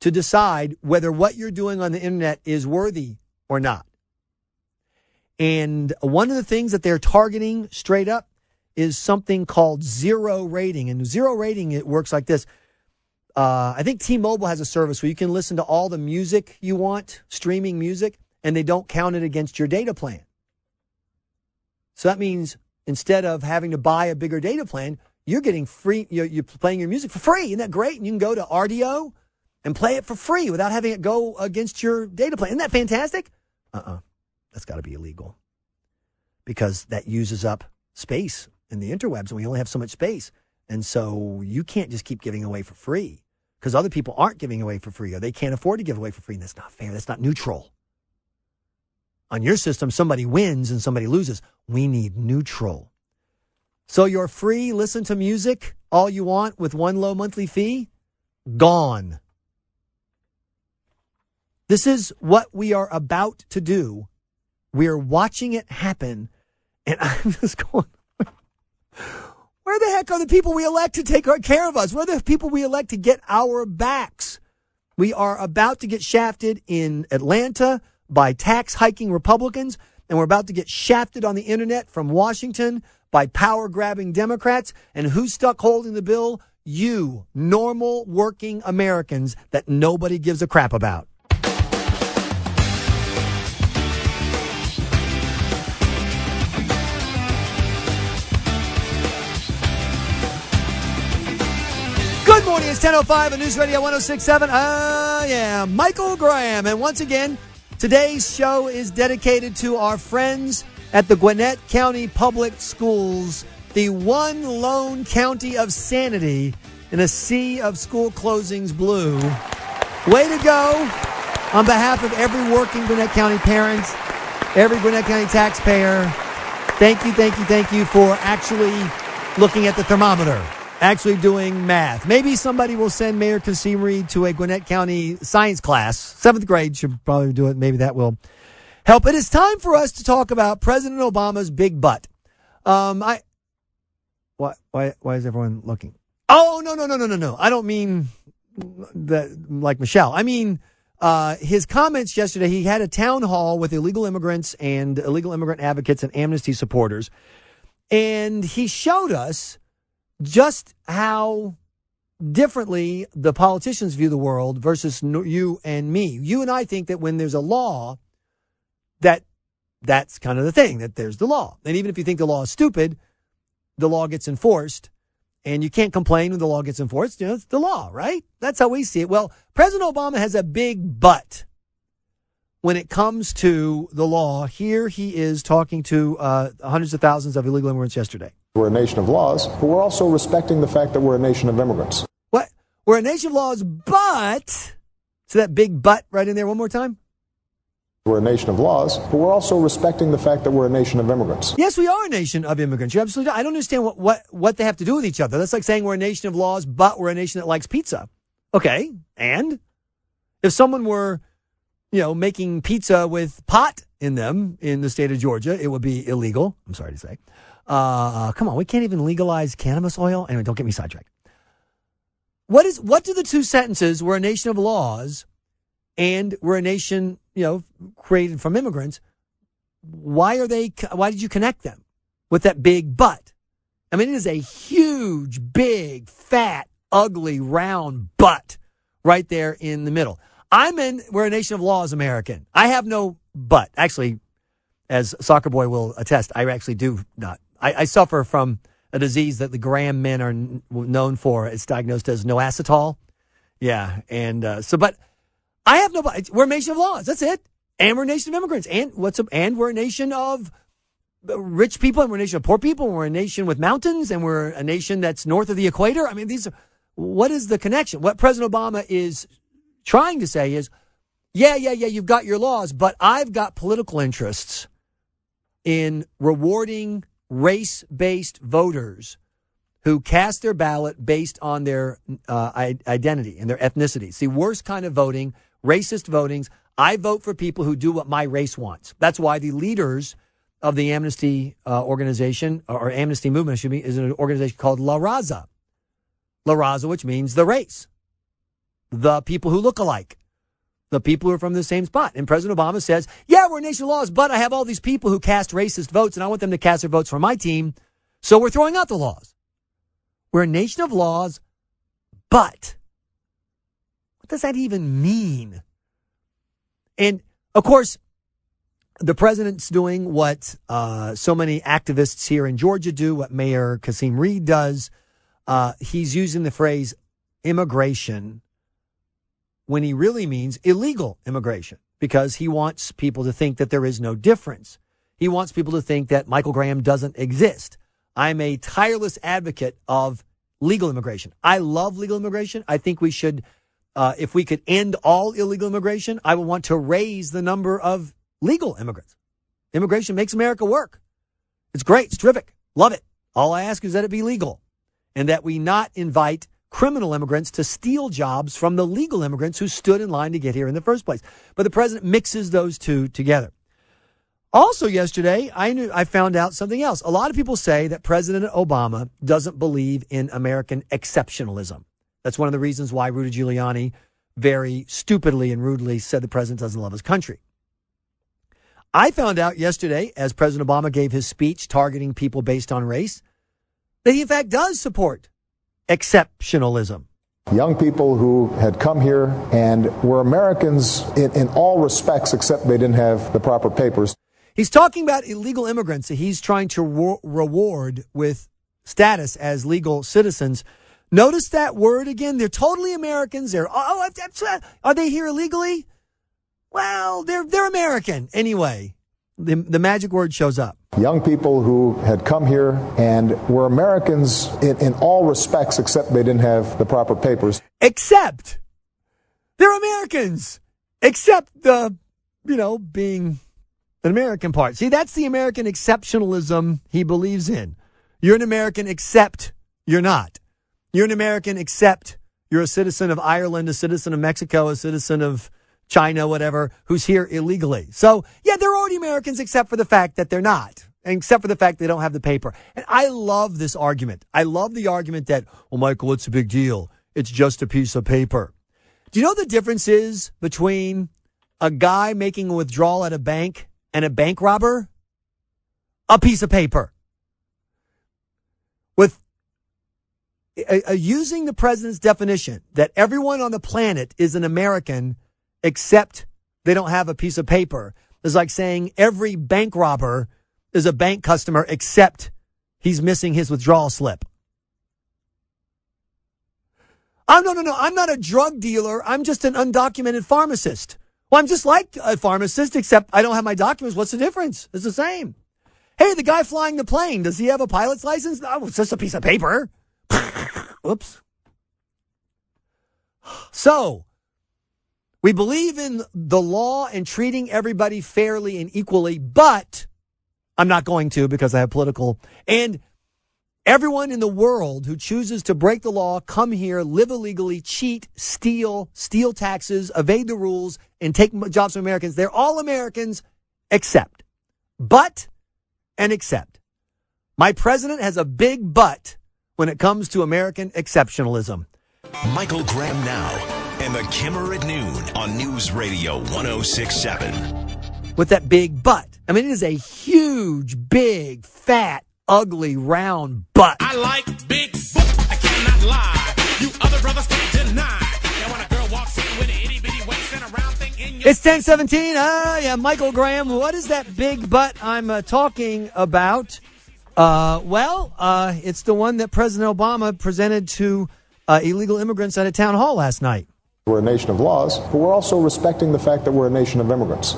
Speaker 7: to decide whether what you're doing on the internet is worthy or not. And one of the things that they're targeting straight up is something called zero rating. And zero rating, it works like this. Uh, I think T-Mobile has a service where you can listen to all the music you want, streaming music, and they don't count it against your data plan. So that means instead of having to buy a bigger data plan, you're getting free, you're, you're playing your music for free. Isn't that great? And you can go to Rdio and play it for free without having it go against your data plan. Isn't that fantastic? Uh-uh. That's got to be illegal because that uses up space in the interwebs and we only have so much space. And so you can't just keep giving away for free because other people aren't giving away for free or they can't afford to give away for free. And that's not fair. That's not neutral. On your system, somebody wins and somebody loses. We need neutral. So your free listen to music all you want with one low monthly fee, gone. This is what we are about to do. We are watching it happen. And I'm just going, where the heck are the people we elect to take care of us? Where are the people we elect to get our backs? We are about to get shafted in Atlanta by tax hiking Republicans, and we're about to get shafted on the internet from Washington by power grabbing Democrats. And who's stuck holding the bill? You, normal working Americans that nobody gives a crap about. Good morning. It's 10.05 on News Radio 1067. I am Michael Graham. And once again, today's show is dedicated to our friends at the Gwinnett County Public Schools, the one lone county of sanity in a sea of school closings blue. Way to go on behalf of every working Gwinnett County parent, every Gwinnett County taxpayer. Thank you, thank you, thank you for actually looking at the thermometer actually doing math. Maybe somebody will send Mayor Kasim to a Gwinnett County science class. Seventh grade should probably do it. Maybe that will help. It is time for us to talk about President Obama's big butt. Um, I, why, why, why is everyone looking? Oh, no, no, no, no, no, no. I don't mean that like Michelle. I mean, uh, his comments yesterday, he had a town hall with illegal immigrants and illegal immigrant advocates and amnesty supporters. And he showed us just how differently the politicians view the world versus you and me. You and I think that when there's a law, that that's kind of the thing that there's the law. And even if you think the law is stupid, the law gets enforced and you can't complain when the law gets enforced. You know, it's the law, right? That's how we see it. Well, President Obama has a big butt when it comes to the law. Here he is talking to uh, hundreds of thousands of illegal immigrants yesterday.
Speaker 4: We're a nation of laws, but we're also respecting the fact that we're a nation of immigrants.
Speaker 7: What? We're a nation of laws, but. See that big but right in there one more time?
Speaker 4: We're a nation of laws, but we're also respecting the fact that we're a nation of immigrants.
Speaker 7: Yes, we are a nation of immigrants. You absolutely. I don't understand what, what, what they have to do with each other. That's like saying we're a nation of laws, but we're a nation that likes pizza. Okay, and if someone were, you know, making pizza with pot in them in the state of Georgia, it would be illegal. I'm sorry to say. Uh, come on, we can't even legalize cannabis oil. Anyway, don't get me sidetracked. What is what do the two sentences? We're a nation of laws, and we're a nation, you know, created from immigrants. Why are they? Why did you connect them with that big butt? I mean, it is a huge, big, fat, ugly, round butt right there in the middle. I'm in. We're a nation of laws, American. I have no butt. Actually, as soccer boy will attest, I actually do not. I, I suffer from a disease that the Graham men are known for. It's diagnosed as noacetol. Yeah, and uh, so, but I have no. We're a nation of laws. That's it. And we're a nation of immigrants. And what's up? And we're a nation of rich people. And we're a nation of poor people. And we're a nation with mountains. And we're a nation that's north of the equator. I mean, these. Are, what is the connection? What President Obama is trying to say is, yeah, yeah, yeah, you've got your laws, but I've got political interests in rewarding race based voters who cast their ballot based on their uh, identity and their ethnicity. It's the worst kind of voting, racist votings. I vote for people who do what my race wants. That's why the leaders of the Amnesty uh, organization or Amnesty movement, excuse me, is an organization called La Raza. La Raza, which means the race, the people who look alike, the people who are from the same spot. And President Obama says, "Yeah, we're a nation of laws, but I have all these people who cast racist votes, and I want them to cast their votes for my team, so we're throwing out the laws. We're a nation of laws, but does that even mean?" And of course, the president's doing what uh, so many activists here in Georgia do, what Mayor Kasim Reed does. Uh, he's using the phrase immigration when he really means illegal immigration because he wants people to think that there is no difference. He wants people to think that Michael Graham doesn't exist. I'm a tireless advocate of legal immigration. I love legal immigration. I think we should uh, if we could end all illegal immigration, I would want to raise the number of legal immigrants. Immigration makes America work. It's great. It's terrific. Love it. All I ask is that it be legal and that we not invite criminal immigrants to steal jobs from the legal immigrants who stood in line to get here in the first place. But the president mixes those two together. Also yesterday, I knew I found out something else. A lot of people say that President Obama doesn't believe in American exceptionalism. That's one of the reasons why Rudy Giuliani very stupidly and rudely said the president doesn't love his country. I found out yesterday, as President Obama gave his speech targeting people based on race, that he in fact does support exceptionalism.
Speaker 4: Young people who had come here and were Americans in, in all respects, except they didn't have the proper papers.
Speaker 7: He's talking about illegal immigrants that he's trying to re- reward with status as legal citizens. Notice that word again. They're totally Americans. They're oh, oh are they here illegally? Well, they're they're American anyway. The the magic word shows up.
Speaker 4: Young people who had come here and were Americans in, in all respects, except they didn't have the proper papers.
Speaker 7: Except they're Americans, except the you know being an American part. See, that's the American exceptionalism he believes in. You're an American, except you're not. You're an American, except you're a citizen of Ireland, a citizen of Mexico, a citizen of China, whatever, who's here illegally. So, yeah, they're already Americans except for the fact that they're not, except for the fact they don't have the paper. And I love this argument. I love the argument that, well, Michael, what's the big deal? It's just a piece of paper. Do you know the difference is between a guy making a withdrawal at a bank and a bank robber? A piece of paper. With uh, using the president's definition that everyone on the planet is an American except they don't have a piece of paper is like saying every bank robber is a bank customer except he's missing his withdrawal slip. Oh, no, no, no. I'm not a drug dealer. I'm just an undocumented pharmacist. Well, I'm just like a pharmacist, except I don't have my documents. What's the difference? It's the same. Hey, the guy flying the plane, does he have a pilot's license? Oh, it's just a piece of paper. Oops. So, we believe in the law and treating everybody fairly and equally, but I'm not going to because I have political and everyone in the world who chooses to break the law, come here, live illegally, cheat, steal, steal taxes, evade the rules, and take jobs from Americans, they're all Americans except. But and except. My president has a big but when it comes to American exceptionalism.
Speaker 5: Michael Graham now and the Kimmer at noon on News Radio 1067.
Speaker 7: With that big butt. I mean, it is a huge, big, fat, ugly, round butt.
Speaker 9: I like big butts. I cannot lie. You other brothers can't deny. Now when a girl walks in with an itty bitty waist and a round thing in your
Speaker 7: It's 1017. Ah, yeah, Michael Graham. What is that big butt I'm uh, talking about? Uh, well, uh, it's the one that President Obama presented to uh, illegal immigrants at a town hall last night.
Speaker 4: We're a nation of laws, but we're also respecting the fact that we're a nation of immigrants.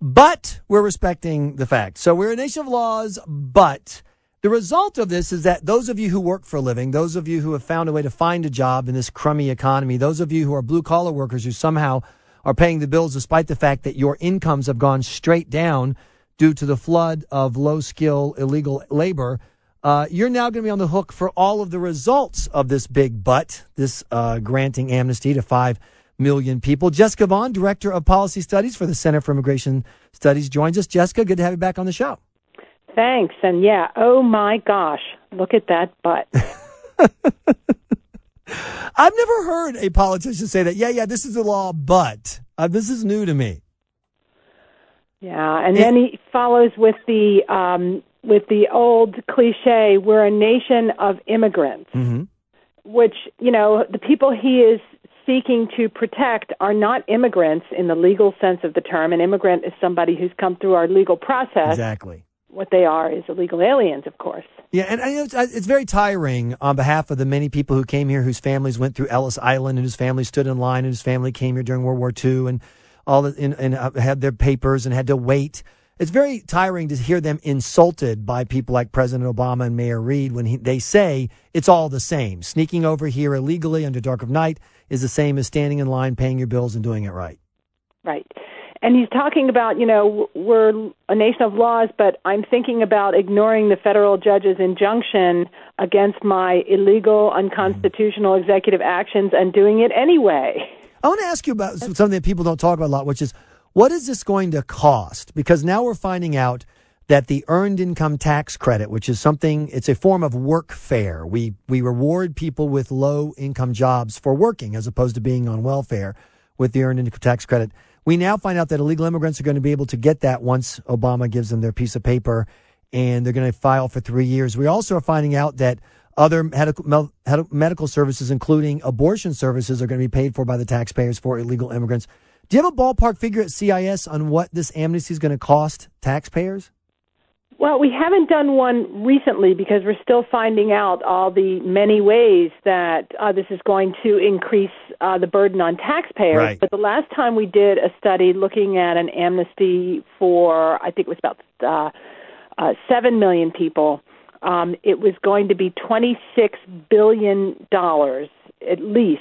Speaker 7: But we're respecting the fact. So we're a nation of laws, but the result of this is that those of you who work for a living, those of you who have found a way to find a job in this crummy economy, those of you who are blue collar workers who somehow are paying the bills despite the fact that your incomes have gone straight down due to the flood of low skill illegal labor, uh, you're now going to be on the hook for all of the results of this big butt, this uh, granting amnesty to five million people. Jessica Vaughan, Director of Policy Studies for the Center for Immigration Studies, joins us. Jessica, good to have you back on the show.
Speaker 10: Thanks. And yeah, oh my gosh, look at that butt.
Speaker 7: I've never heard a politician say that. Yeah, yeah, this is the law, but uh, this is new to me.
Speaker 10: Yeah, and then he follows with the um, with the old cliche: "We're a nation of immigrants,"
Speaker 7: Mm-hmm.
Speaker 10: which you know the people he is seeking to protect are not immigrants in the legal sense of the term. An immigrant is somebody who's come through our legal process.
Speaker 7: Exactly.
Speaker 10: What they are is illegal aliens, of course.
Speaker 7: Yeah, and I it's, it's very tiring on behalf of the many people who came here, whose families went through Ellis Island, and whose family stood in line, and whose family came here during World War II, and all and, and uh, had their papers and had to wait. It's very tiring to hear them insulted by people like President Obama and Mayor Reed when he, they say it's all the same. Sneaking over here illegally under dark of night is the same as standing in line, paying your bills, and doing it right.
Speaker 10: Right. And he's talking about, you know, we're a nation of laws, but I'm thinking about ignoring the federal judge's injunction against my illegal, unconstitutional executive actions and doing it anyway.
Speaker 7: I want to ask you about something that people don't talk about a lot, which is what is this going to cost? Because now we're finding out that the earned income tax credit, which is something, it's a form of workfare. We, we reward people with low income jobs for working as opposed to being on welfare with the earned income tax credit. We now find out that illegal immigrants are going to be able to get that once Obama gives them their piece of paper and they're going to file for three years. We also are finding out that other medical, medical services, including abortion services, are going to be paid for by the taxpayers for illegal immigrants. Do you have a ballpark figure at CIS on what this amnesty is going to cost taxpayers?
Speaker 10: Well, we haven't done one recently because we're still finding out all the many ways that uh, this is going to increase uh, the burden on taxpayers.
Speaker 7: Right.
Speaker 10: But the last time we did a study looking at an amnesty for, I think it was about uh, uh, 7 million people, um, it was going to be $26 billion at least.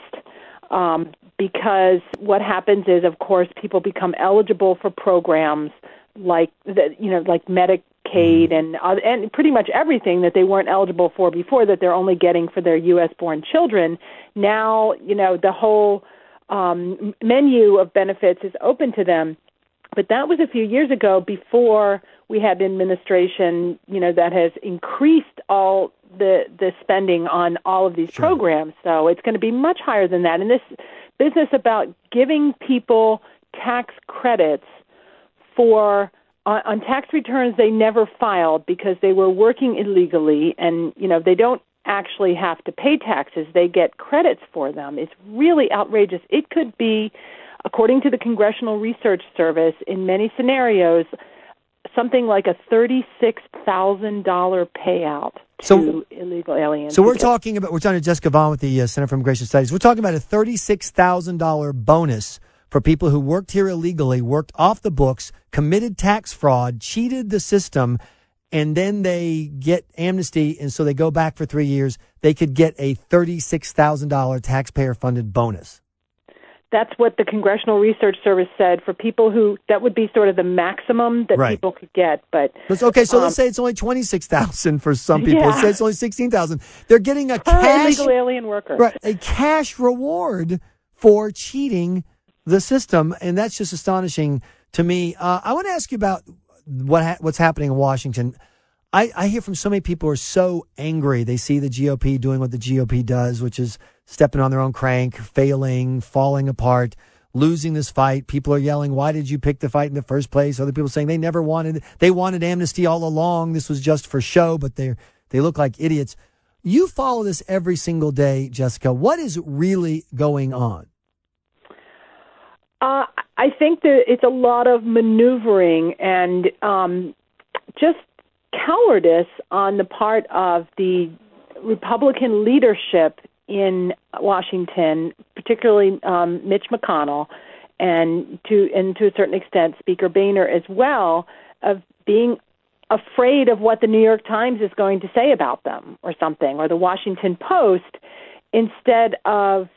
Speaker 10: Um, because what happens is, of course, people become eligible for programs like the, you know, like Medicaid and uh, and pretty much everything that they weren't eligible for before that they're only getting for their U.S. born children. Now, you know, the whole um, menu of benefits is open to them. But that was a few years ago before we had administration, you know, that has increased all the the spending on all of these programs. So it's going to be much higher than that. And this business about giving people tax credits for on, on tax returns they never filed because they were working illegally and you know they don't actually have to pay taxes they get credits for them it's really outrageous it could be according to the congressional research service in many scenarios something like a $36,000 payout to
Speaker 7: So-
Speaker 10: illegal aliens
Speaker 7: So we're talking about we're talking to Jessica Vaughan with the uh, Center for Immigration Studies. We're talking about a thirty-six thousand dollar bonus for people who worked here illegally, worked off the books, committed tax fraud, cheated the system, and then they get amnesty, and so they go back for three years. They could get a thirty-six thousand dollar taxpayer-funded bonus.
Speaker 10: That's what the Congressional Research Service said for people who that would be sort of the maximum that
Speaker 7: Right.
Speaker 10: people could get. But
Speaker 7: okay, so
Speaker 10: um,
Speaker 7: let's say it's only twenty-six thousand for some people. Let's
Speaker 10: Yeah.
Speaker 7: say it's only sixteen thousand. They're getting a
Speaker 10: per
Speaker 7: cash
Speaker 10: illegal alien worker.
Speaker 7: Right, a cash reward for cheating the system, and that's just astonishing to me. Uh, I want to ask you about what ha- what's happening in Washington. I, I hear from so many people who are so angry. They see the GOP doing what the GOP does, which is stepping on their own crank, failing, falling apart, losing this fight. People are yelling, "Why did you pick the fight in the first place?" Other people saying they never wanted they wanted amnesty all along. This was just for show, but they they look like idiots. You follow this every single day, Jessica. What is really going on?
Speaker 10: Uh, I think that it's a lot of maneuvering and um, just cowardice on the part of the Republican leadership in Washington, particularly um, Mitch McConnell, and to and to a certain extent Speaker Boehner as well, of being afraid of what the New York Times is going to say about them or something, or the Washington Post, instead of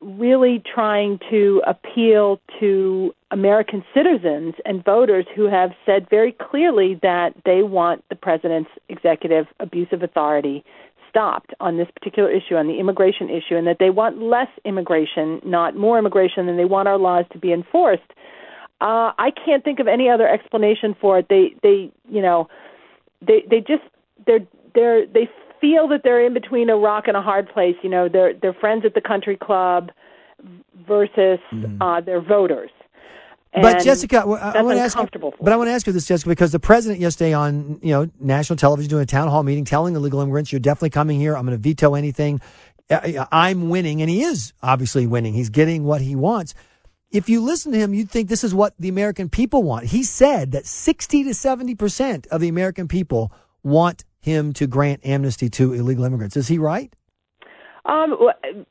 Speaker 10: really trying to appeal to American citizens and voters who have said very clearly that they want the president's executive abuse of authority stopped on this particular issue, on the immigration issue, and that they want less immigration, not more immigration, and they want our laws to be enforced. Uh, I can't think of any other explanation for it. They, they, you know, they, they just, they're, they're, they feel that they're in between a rock and a hard place. You know, they're, they're friends at the country club versus mm-hmm. uh, their voters.
Speaker 7: And but Jessica, I, want to ask you, but I want to ask you this, Jessica, because the president yesterday on you know national television doing a town hall meeting, telling illegal immigrants, "You're definitely coming here. I'm going to veto anything. Uh, uh, I'm winning," and he is obviously winning. He's getting what he wants. If you listen to him, you'd think this is what the American people want. He said that 60 to 70 percent of the American people want him to grant amnesty to illegal immigrants. Is he right?
Speaker 10: Um,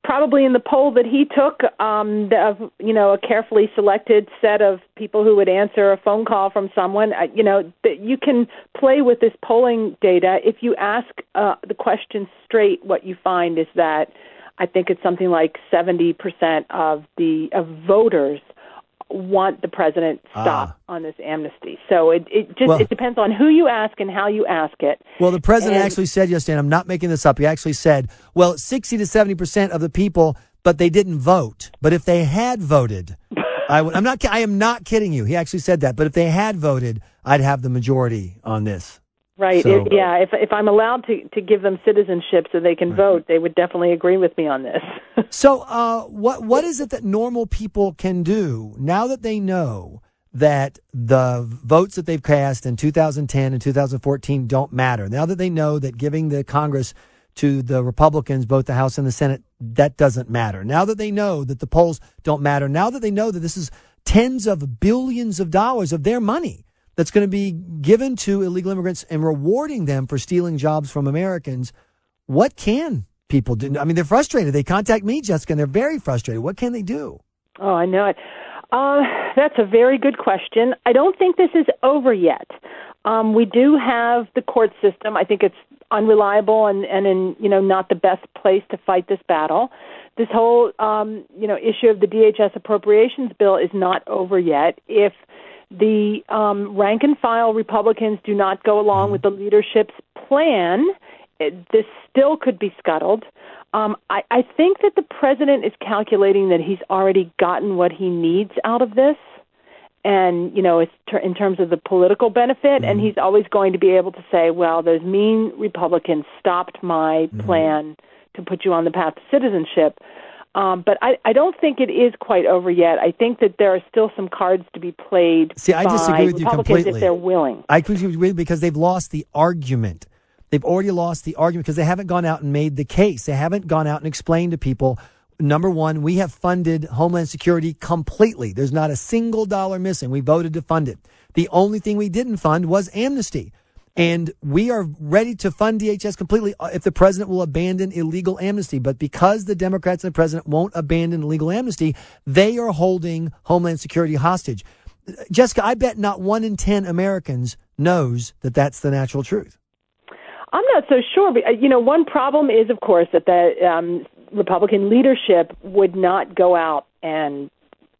Speaker 10: probably in the poll that he took, um, of you know a carefully selected set of people who would answer a phone call from someone. Uh, you know that you can play with this polling data. If you ask uh, the question straight, what you find is that I think it's something like seventy percent of the of voters want the president stop ah. on this amnesty. So it it just well, it depends on who you ask and how you ask it.
Speaker 7: Well, the president and, actually said yesterday, and I'm not making this up. He actually said, "Well, 60 to 70 percent of the people, but they didn't vote. But if they had voted." I would I, am not. I am not kidding you. He actually said that. But if they had voted, I'd have the majority on this.
Speaker 10: Right. So, it, yeah. If if I'm allowed to to give them citizenship so they can right. vote, they would definitely agree with me on this.
Speaker 7: so, uh, what what is it that normal people can do now that they know that the votes that they've cast in 2010 and 2014 don't matter? Now that they know that giving the Congress to the Republicans, both the House and the Senate, that doesn't matter. Now that they know that the polls don't matter. Now that they know that this is tens of billions of dollars of their money that's going to be given to illegal immigrants and rewarding them for stealing jobs from Americans, what can people do? I mean, they're frustrated. They contact me, Jessica, and they're very frustrated. What can they do?
Speaker 10: Oh, I know it. Uh, that's a very good question. I don't think this is over yet. Um, we do have the court system. I think it's unreliable and, and in you know not the best place to fight this battle. This whole um, you know issue of the DHS appropriations bill is not over yet. If the um, rank and file Republicans do not go along mm-hmm. with the leadership's plan. It, this still could be scuttled. Um, I, I think that the president is calculating that he's already gotten what he needs out of this, and you know, it's ter- in terms of the political benefit, mm-hmm. and he's always going to be able to say, "Well, those mean Republicans stopped my mm-hmm. plan to put you on the path to citizenship." Um, but I, I don't think it is quite over yet. I think that there are still some cards to be played.
Speaker 7: See, I disagree with you completely.
Speaker 10: If they're willing,
Speaker 7: I disagree with you because they've lost the argument. They've already lost the argument because they haven't gone out and made the case. They haven't gone out and explained to people. Number one, we have funded Homeland Security completely. There's not a single dollar missing. We voted to fund it. The only thing we didn't fund was amnesty. And we are ready to fund DHS completely uh, if the president will abandon illegal amnesty. But because the Democrats and the president won't abandon illegal amnesty, they are holding Homeland Security hostage. Jessica, I bet not one in 10 Americans knows that that's the natural truth.
Speaker 10: I'm not so sure. But, uh, you know, one problem is, of course, that the um, Republican leadership would not go out and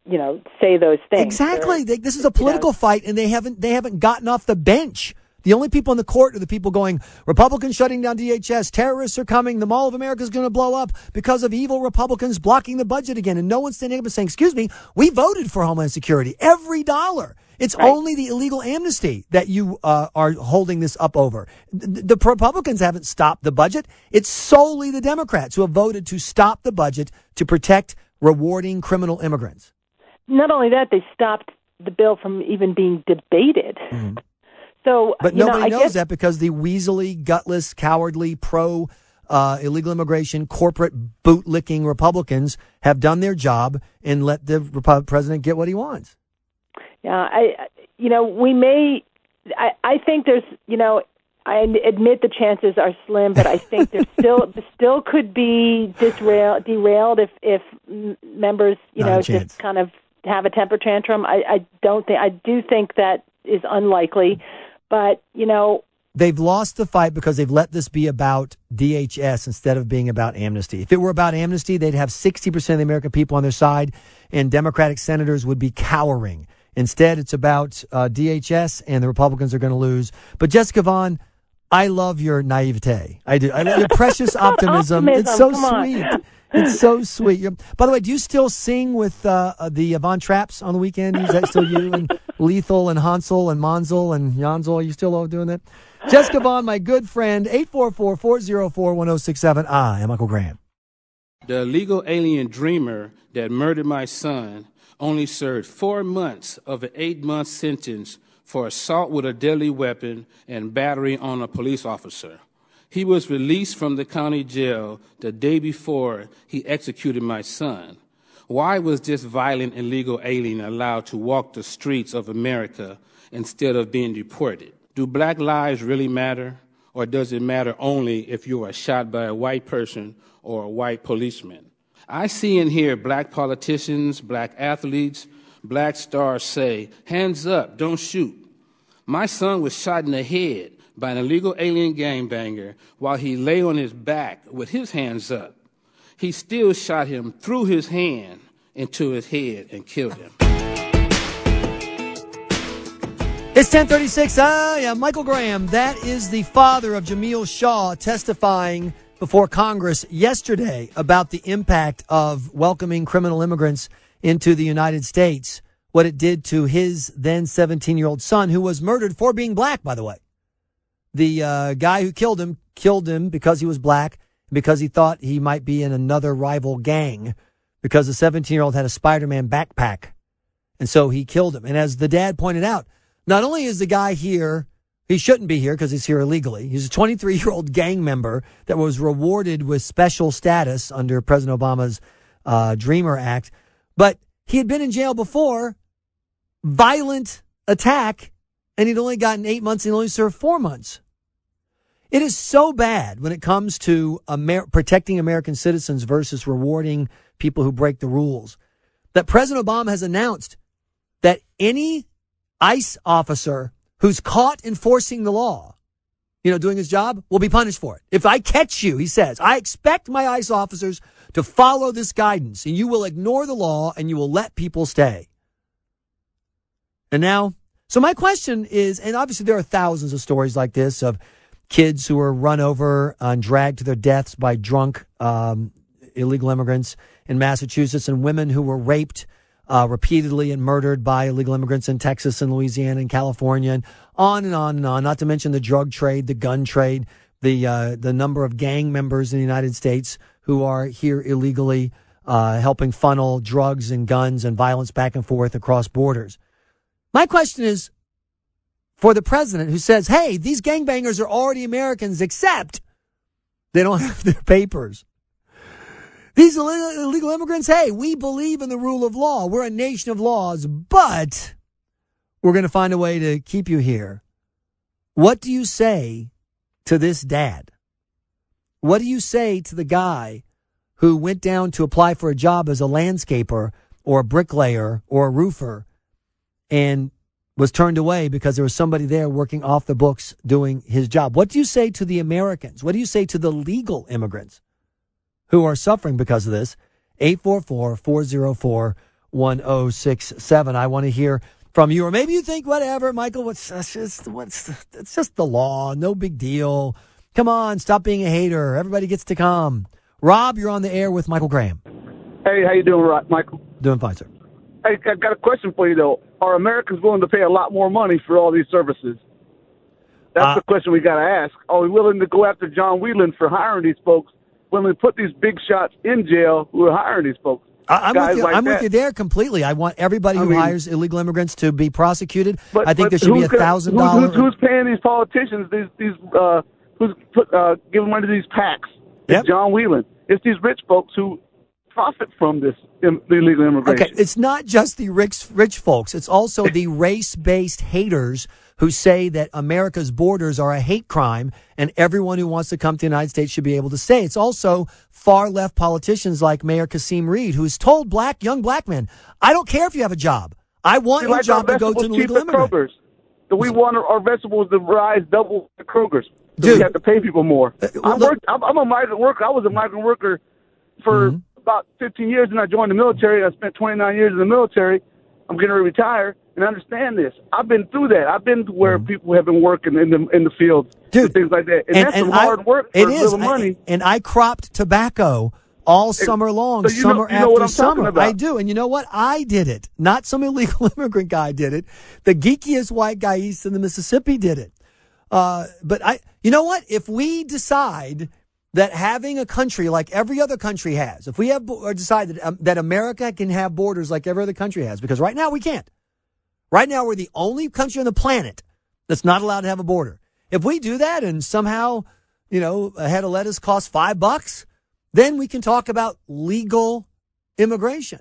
Speaker 10: you know say those things.
Speaker 7: Exactly. They, this is a political you know, fight, and they haven't they haven't gotten off the bench. The only people in the court are the people going, Republicans shutting down DHS, terrorists are coming, the Mall of America is going to blow up because of evil Republicans blocking the budget again. And no one's standing up and saying, excuse me, we voted for Homeland Security. Every dollar. It's right. only the illegal amnesty that you uh, are holding this up over. The, the Republicans haven't stopped the budget. It's solely the Democrats who have voted to stop the budget to protect rewarding criminal immigrants.
Speaker 10: Not only that, they stopped the bill from even being debated. Mm-hmm. So,
Speaker 7: but nobody know, knows guess, that because the weaselly, gutless, cowardly, pro uh, illegal immigration, corporate boot licking Republicans have done their job and let the president get what he wants.
Speaker 10: Yeah, I, you know, we may. I, I think there's, you know, I admit the chances are slim, but I think there still still could be disrail, derailed if if members, you Not know, just kind of have a temper tantrum. I, I don't think I do think that is unlikely. But, you know,
Speaker 7: they've lost the fight because they've let this be about DHS instead of being about amnesty. If it were about amnesty, they'd have 60% of the American people on their side and Democratic senators would be cowering. Instead, it's about uh, DHS and the Republicans are going to lose. But Jessica Vaughan, I love your naivete. I do. I love your precious optimism.
Speaker 10: Optimism,
Speaker 7: It's so
Speaker 10: come
Speaker 7: sweet. It's so sweet. You're, by the way, do you still sing with uh, uh, the Von Trapps on the weekend? Is that still you and Lethal and Hansel and Monzel and Janzel? Are you still all doing that? Jessica Vaughan, my good friend, 844-404-1067. I am Uncle Graham.
Speaker 11: The illegal alien dreamer that murdered my son only served four months of an eight month sentence for assault with a deadly weapon and battery on a police officer. He was released from the county jail the day before he executed my son. Why was this violent illegal alien allowed to walk the streets of America instead of being deported? Do black lives really matter? Or does it matter only if you are shot by a white person or a white policeman? I see and hear black politicians, black athletes, black stars say, hands up, don't shoot. My son was shot in the head by an illegal alien gangbanger while he lay on his back with his hands up. He still shot him through his hand into his head and killed him.
Speaker 7: It's 1036. Ah, yeah, Michael Graham. That is the father of Jamiel Shaw testifying before Congress yesterday about the impact of welcoming criminal immigrants into the United States, what it did to his then 17 year old son, who was murdered for being black, by the way. The uh, guy who killed him killed him because he was black, because he thought he might be in another rival gang, because the 17 year old had a Spider Man backpack. And so he killed him. And as the dad pointed out, not only is the guy here, he shouldn't be here because he's here illegally. He's a 23 year old gang member that was rewarded with special status under President Obama's uh, Dreamer Act. But he had been in jail before, violent attack, and he'd only gotten eight months and only served four months. It is so bad when it comes to Amer- protecting American citizens versus rewarding people who break the rules that President Obama has announced that any ICE officer who's caught enforcing the law, you know, doing his job, will be punished for it. If I catch you, he says, I expect my ICE officers to follow this guidance and you will ignore the law and you will let people stay. And now, so my question is, and obviously there are thousands of stories like this of kids who are run over and dragged to their deaths by drunk um, illegal immigrants in Massachusetts and women who were raped uh, repeatedly and murdered by illegal immigrants in Texas and Louisiana and California and on and on and on. Not to mention the drug trade, the gun trade, the uh, the number of gang members in the United States who are here illegally, uh, helping funnel drugs and guns and violence back and forth across borders. My question is for the president who says, "Hey, these gangbangers are already Americans, except they don't have their papers." These illegal immigrants, hey, we believe in the rule of law. We're a nation of laws, but we're going to find a way to keep you here. What do you say to this dad? What do you say to the guy who went down to apply for a job as a landscaper or a bricklayer or a roofer and was turned away because there was somebody there working off the books doing his job? What do you say to the Americans? What do you say to the legal immigrants? who are suffering because of this. 844-404-1067. I want to hear from you. Or maybe you think, whatever, Michael, what's, that's just, what's, it's just the law. No big deal. Come on, stop being a hater. Everybody gets to come. Rob, you're on the air with Michael Graham.
Speaker 12: Hey, how you doing, Michael?
Speaker 7: Doing fine, sir.
Speaker 12: Hey, I got a question for you though. Are Americans willing to pay a lot more money for all these services? That's
Speaker 7: Uh,
Speaker 12: the question we got to ask. Are we willing to go after John Wieland for hiring these folks? when we put these big shots in jail who are hiring these folks?
Speaker 7: I, I'm, with you,
Speaker 12: like
Speaker 7: I'm with you there completely. I want everybody
Speaker 12: I
Speaker 7: who
Speaker 12: mean-
Speaker 7: hires illegal immigrants to be prosecuted.
Speaker 12: But,
Speaker 7: I think there should be a thousand dollars.
Speaker 12: Who's, paying these politicians? These these uh, who's put uh, giving money to these PACs? It's John Wieland. It's these rich folks who profit from this illegal immigration.
Speaker 7: Okay, it's not just the rich, rich folks. It's also the race-based haters who say that America's borders are a hate crime and everyone who wants to come to the United States should be able to stay. It's also far-left politicians like Mayor Kasim Reed, who's told black, young black men, I don't care if you have a job. I want your
Speaker 12: like
Speaker 7: job to go to an
Speaker 12: vegetables cheap
Speaker 7: illegal
Speaker 12: at. Kroger's. Do we want our, our vegetables to rise double at Kroger's? So
Speaker 7: Dude. Uh,
Speaker 12: we have to pay people more. I
Speaker 7: look-
Speaker 12: worked, I'm, I'm a migrant worker. I was a migrant worker for
Speaker 7: Mm-hmm.
Speaker 12: About 15 years, and I joined the military. I spent 29 years in the military. I'm going to retire, and understand this. I've been through that. I've been to where
Speaker 7: Mm-hmm.
Speaker 12: people have been working in the in the fields, and things like that, and, that's some
Speaker 7: I-
Speaker 12: hard work for
Speaker 7: it is.
Speaker 12: little money.
Speaker 7: I- and I cropped tobacco all summer long,
Speaker 12: so you know-
Speaker 7: summer
Speaker 12: know what
Speaker 7: after summer.
Speaker 12: about.
Speaker 7: I do. And you know what? I did it. Not some illegal immigrant guy did it. The geekiest white guy east of the Mississippi did it. Uh, but I, you know what? If we decide that having a country like every other country has, if we have or decide that, um, that America can have borders like every other country has, because right now we can't. Right now we're the only country on the planet that's not allowed to have a border. If we do that and somehow, you know, a head of lettuce costs five bucks, then we can talk about legal immigration.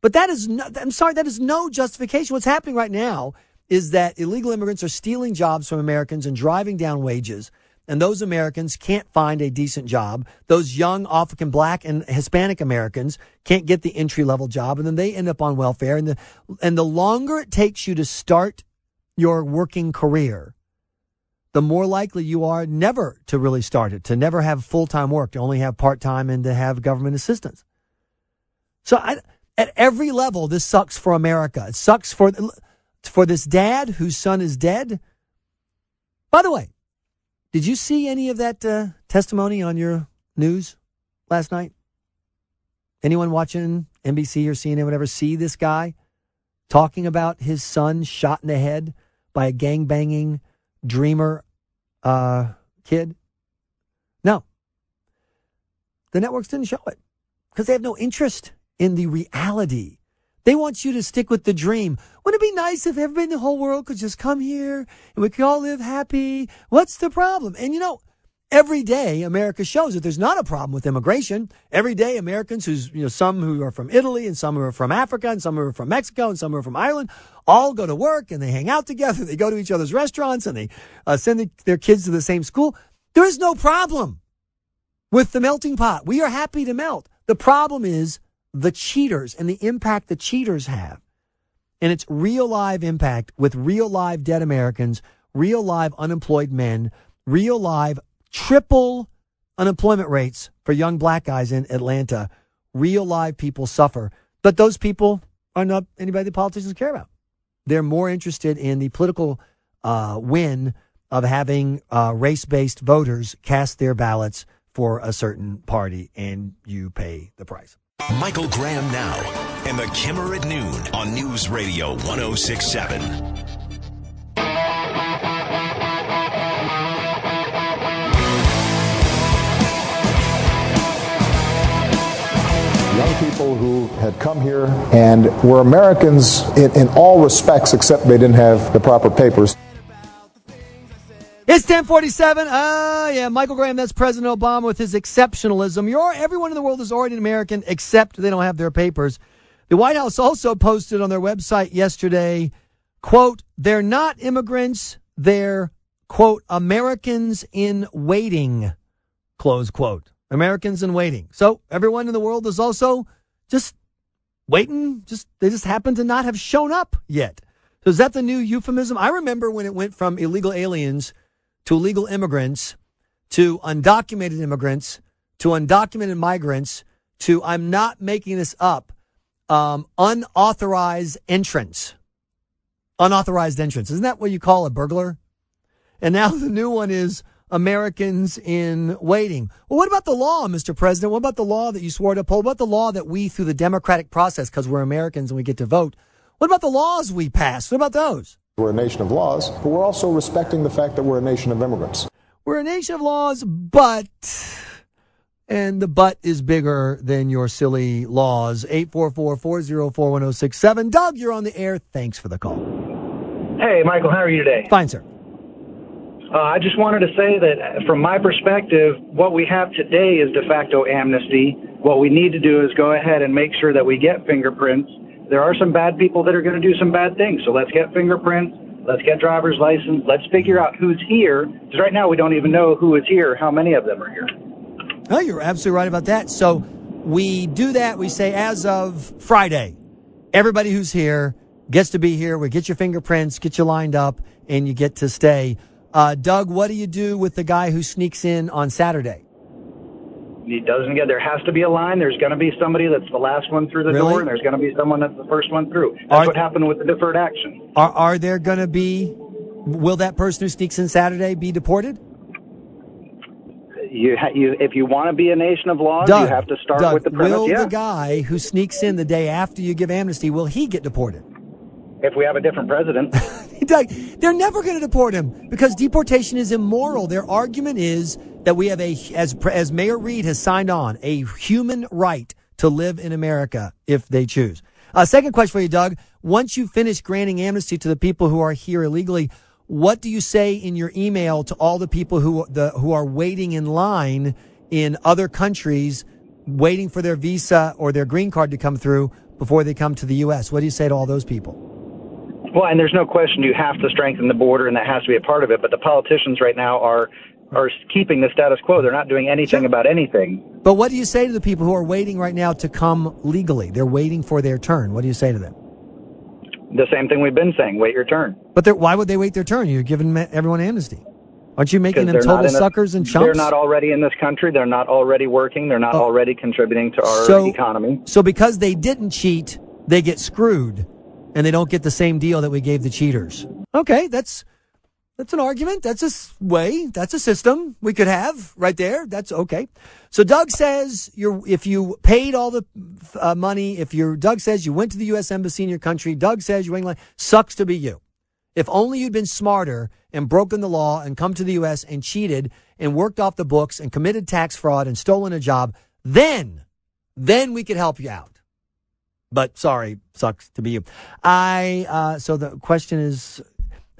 Speaker 7: But that is no, I'm sorry, that is no justification. What's happening right now is that illegal immigrants are stealing jobs from Americans and driving down wages. And those Americans can't find a decent job. Those young African black and Hispanic Americans can't get the entry level job. And then they end up on welfare. And the, and the longer it takes you to start your working career, the more likely you are never to really start it, to never have full time work, to only have part time and to have government assistance. So I, at every level, this sucks for America. It sucks for for this dad whose son is dead. By the way, did you see any of that uh, testimony on your news last night? Anyone watching NBC or CNN, whatever, see this guy talking about his son shot in the head by a gang banging dreamer uh, kid? No. The networks didn't show it because they have no interest in the reality. They want you to stick with the dream. Wouldn't it be nice if everybody in the whole world could just come here and we could all live happy? What's the problem? And you know, every day America shows that there's not a problem with immigration. Every day Americans who's, you know, some who are from Italy and some who are from Africa and some who are from Mexico and some who are from Ireland all go to work and they hang out together. They go to each other's restaurants and they uh, send the, their kids to the same school. There is no problem with the melting pot. We are happy to melt. The problem is the cheaters and the impact the cheaters have. And it's real live impact with real live dead Americans, real live unemployed men, real live triple unemployment rates for young black guys in Atlanta. Real live people suffer. But those people are not anybody the politicians care about. They're more interested in the political uh, win of having uh, race based voters cast their ballots for a certain party, and you pay the price.
Speaker 5: Michael Graham now and the Kimmer at noon on News Radio 1067.
Speaker 4: young people who had come here and were Americans in, in all respects except they didn't have the proper papers.
Speaker 7: It's 1047. Ah, yeah, Michael Graham, that's President Obama with his exceptionalism. You're, everyone in the world is already an American except they don't have their papers. The White House also posted on their website yesterday, quote, they're not immigrants, they're, quote, Americans in waiting, close quote. Americans in waiting. So everyone in the world is also just waiting. Just they just happen to not have shown up yet. So is that the new euphemism? I remember when it went from illegal aliens to illegal immigrants to undocumented immigrants to undocumented migrants to I'm not making this up. Um, unauthorized entrance. Unauthorized entrance. Isn't that what you call a burglar? And now the new one is Americans in waiting. Well, what about the law, Mr. President? What about the law that you swore to uphold? What about the law that we, through the democratic process, because we're Americans and we get to vote, what about the laws we pass? What about those?
Speaker 4: We're a nation of laws, but we're also respecting the fact that we're a nation of immigrants.
Speaker 7: We're a nation of laws, but. And the but is bigger than your silly laws. 844 404 1067. Doug, you're on the air. Thanks for the call.
Speaker 13: Hey, Michael, how are you today?
Speaker 7: Fine, sir.
Speaker 13: Uh, I just wanted to say that uh, from my perspective, what we have today is de facto amnesty. What we need to do is go ahead and make sure that we get fingerprints. There are some bad people that are going to do some bad things, so let's get fingerprints. Let's get driver's license. Let's figure out who's here. Because right now we don't even know who is here, how many of them are here.
Speaker 7: Oh, you're absolutely right about that. So we do that. We say as of Friday, everybody who's here gets to be here. We get your fingerprints, get you lined up, and you get to stay. Uh, Doug, what do you do with the guy who sneaks in on Saturday?
Speaker 13: It doesn't get there has to be a line. There's going to be somebody that's the last one through the
Speaker 7: Really?
Speaker 13: door, and there's going to be someone that's the first one through. That's
Speaker 7: Are-
Speaker 13: what happened with the deferred action.
Speaker 7: Are are there going to be? Will that person who sneaks in Saturday be deported?
Speaker 13: You, you, if you want to be a nation of laws,
Speaker 7: Doug,
Speaker 13: you have to start
Speaker 7: Doug,
Speaker 13: with the premise.
Speaker 7: will
Speaker 13: yeah.
Speaker 7: the guy who sneaks in the day after you give amnesty will he get deported?
Speaker 13: if we have a different president.
Speaker 7: Doug, they're never going to deport him because deportation is immoral. Their argument is that we have a, as as Mayor Reed has signed on, a human right to live in America if they choose. Uh, second question for you, Doug. Once you finish granting amnesty to the people who are here illegally, what do you say in your email to all the people who the who are waiting in line in other countries, waiting for their visa or their green card to come through before they come to the U.S.? What do you say to all those people?
Speaker 13: Well, and there's no question you have to strengthen the border, and that has to be a part of it. But the politicians right now are are keeping the status quo. They're not doing anything about anything.
Speaker 7: But what do you say to the people who are waiting right now to come legally? They're waiting for their turn. What do you say to them?
Speaker 13: The same thing we've been saying: wait your turn.
Speaker 7: But why would they wait their turn? You're giving everyone amnesty. Aren't you making them
Speaker 13: Because they're not
Speaker 7: total
Speaker 13: in a-
Speaker 7: suckers and chumps?
Speaker 13: They're not already in this country. They're not already working. They're not oh. already contributing to our
Speaker 7: so,
Speaker 13: economy.
Speaker 7: So because they didn't cheat, they get screwed, and they don't get the same deal that we gave the cheaters. Okay, that's that's an argument. That's a way. That's a system we could have right there. That's okay. So Doug says you're if you paid all the uh, money, if you Doug says you went to the U.S. embassy in your country, Doug says you England sucks to be you. If only you'd been smarter and broken the law and come to the U.S. and cheated and worked off the books and committed tax fraud and stolen a job, then, then we could help you out. But sorry, sucks to be you. I, uh, so the question is,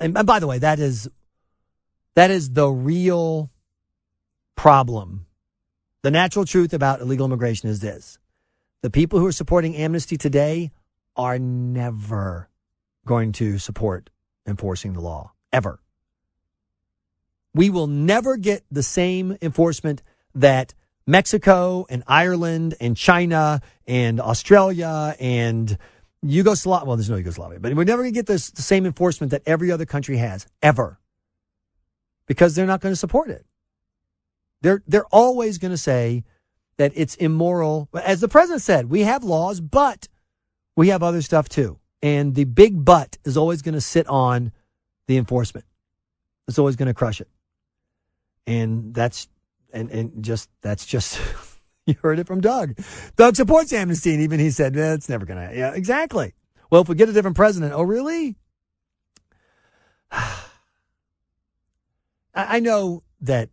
Speaker 7: and by the way, that is, that is the real problem. The natural truth about illegal immigration is this. The people who are supporting amnesty today are never going to support enforcing the law ever. We will never get the same enforcement that Mexico and Ireland and China and Australia and Yugoslavia. Well, there's no Yugoslavia, but we're never going to get this, the same enforcement that every other country has ever because they're not going to support it. They're, they're always going to say that it's immoral. As the president said, we have laws, but we have other stuff too. And the big but is always going to sit on the enforcement. It's always going to crush it. And that's, and, and just, that's just, you heard it from Doug. Doug supports amnesty. And even he said, it's never going to, yeah, exactly. Well, if we get a different president, oh, really? I I know that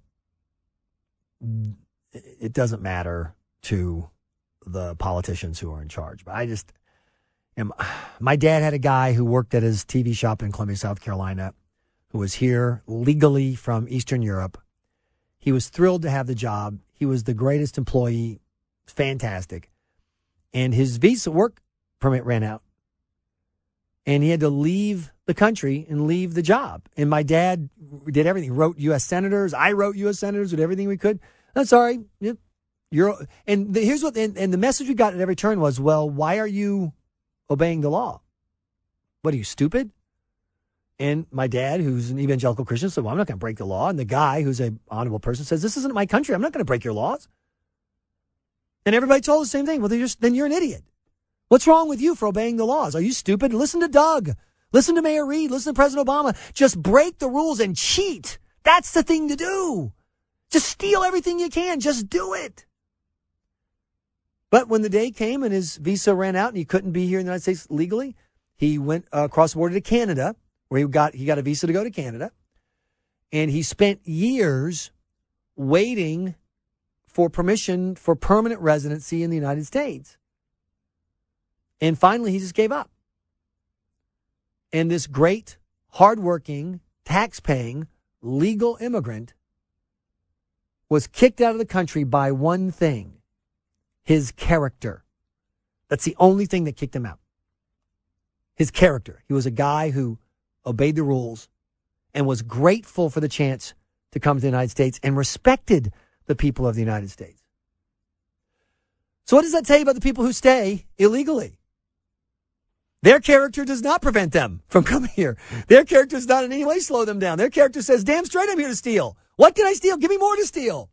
Speaker 7: it doesn't matter to the politicians who are in charge, but I just am. My dad had a guy who worked at his TV shop in Columbia, South Carolina, who was here legally from Eastern Europe. He was thrilled to have the job. He was the greatest employee, fantastic. And his visa work permit ran out. And he had to leave the country and leave the job. And my dad did everything. Wrote U.S. senators. I wrote U.S. senators. Did everything we could. I'm sorry. You're and the, here's what and, and the message we got at every turn was, well, why are you obeying the law? What are you stupid? And my dad, who's an evangelical Christian, said, "Well, I'm not going to break the law." And the guy, who's a honorable person, says, "This isn't my country. I'm not going to break your laws." And everybody told the same thing. Well, then you're, then you're an idiot. What's wrong with you for obeying the laws? Are you stupid? Listen to Doug. Listen to Mayor Reed. Listen to President Obama. Just break the rules and cheat. That's the thing to do. Just steal everything you can. Just do it. But when the day came and his visa ran out and he couldn't be here in the United States legally, he went across the border to Canada, where he got he got a visa to go to Canada, and he spent years waiting for permission for permanent residency in the United States. And finally, he just gave up. And this great, hardworking, tax-paying, legal immigrant was kicked out of the country by one thing his character. That's the only thing that kicked him out. His character. He was a guy who obeyed the rules and was grateful for the chance to come to the United States and respected the people of the United States. So, what does that tell you about the people who stay illegally? Their character does not prevent them from coming here. Their character does not in any way slow them down. Their character says, damn straight, I'm here to steal. What can I steal? Give me more to steal.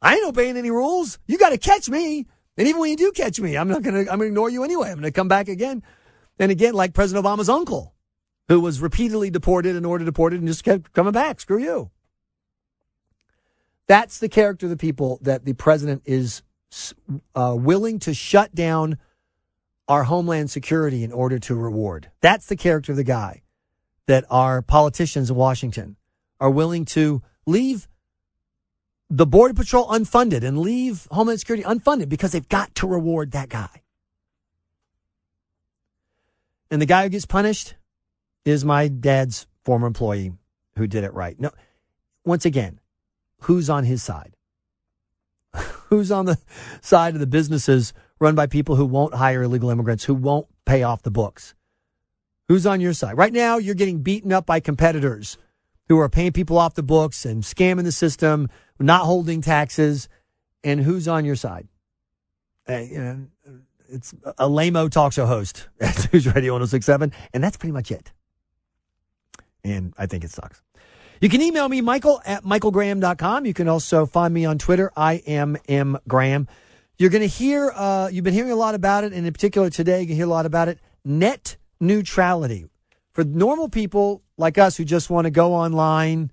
Speaker 7: I ain't obeying any rules. You got to catch me. And even when you do catch me, I'm not going to, I'm going to ignore you anyway. I'm going to come back again and again, like President Obama's uncle, who was repeatedly deported and ordered deported and just kept coming back. Screw you. That's the character of the people that the president is uh, willing to shut down our homeland security in order to reward. That's the character of the guy that our politicians in Washington are willing to leave the Border Patrol unfunded and leave Homeland Security unfunded because they've got to reward that guy. And the guy who gets punished is my dad's former employee who did it right. No, once again, who's on his side? who's on the side of the businesses run by people who won't hire illegal immigrants, who won't pay off the books? Who's on your side? Right now, you're getting beaten up by competitors who are paying people off the books and scamming the system, not holding taxes. And who's on your side? Uh, you know, it's a lame talk show host at News Radio 1067, and that's pretty much it. And I think it sucks. You can email me, Michael at michaelgraham.com. You can also find me on Twitter. I am M. Graham. You're going to hear, uh, you've been hearing a lot about it, and in particular today, you can hear a lot about it net neutrality. For normal people like us who just want to go online,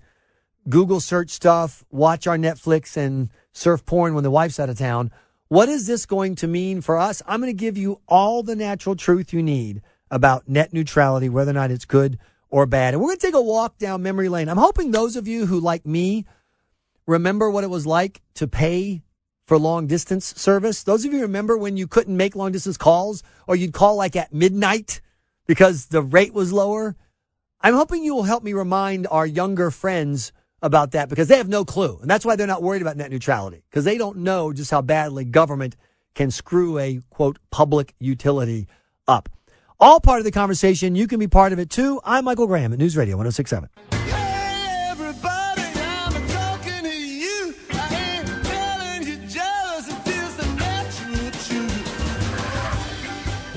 Speaker 7: Google search stuff, watch our Netflix, and surf porn when the wife's out of town, what is this going to mean for us? I'm going to give you all the natural truth you need about net neutrality, whether or not it's good or bad. And we're going to take a walk down memory lane. I'm hoping those of you who, like me, remember what it was like to pay for long distance service. Those of you remember when you couldn't make long distance calls or you'd call like at midnight because the rate was lower. I'm hoping you will help me remind our younger friends about that because they have no clue. And that's why they're not worried about net neutrality because they don't know just how badly government can screw a quote public utility up. All part of the conversation. You can be part of it too. I'm Michael Graham at News Radio 1067.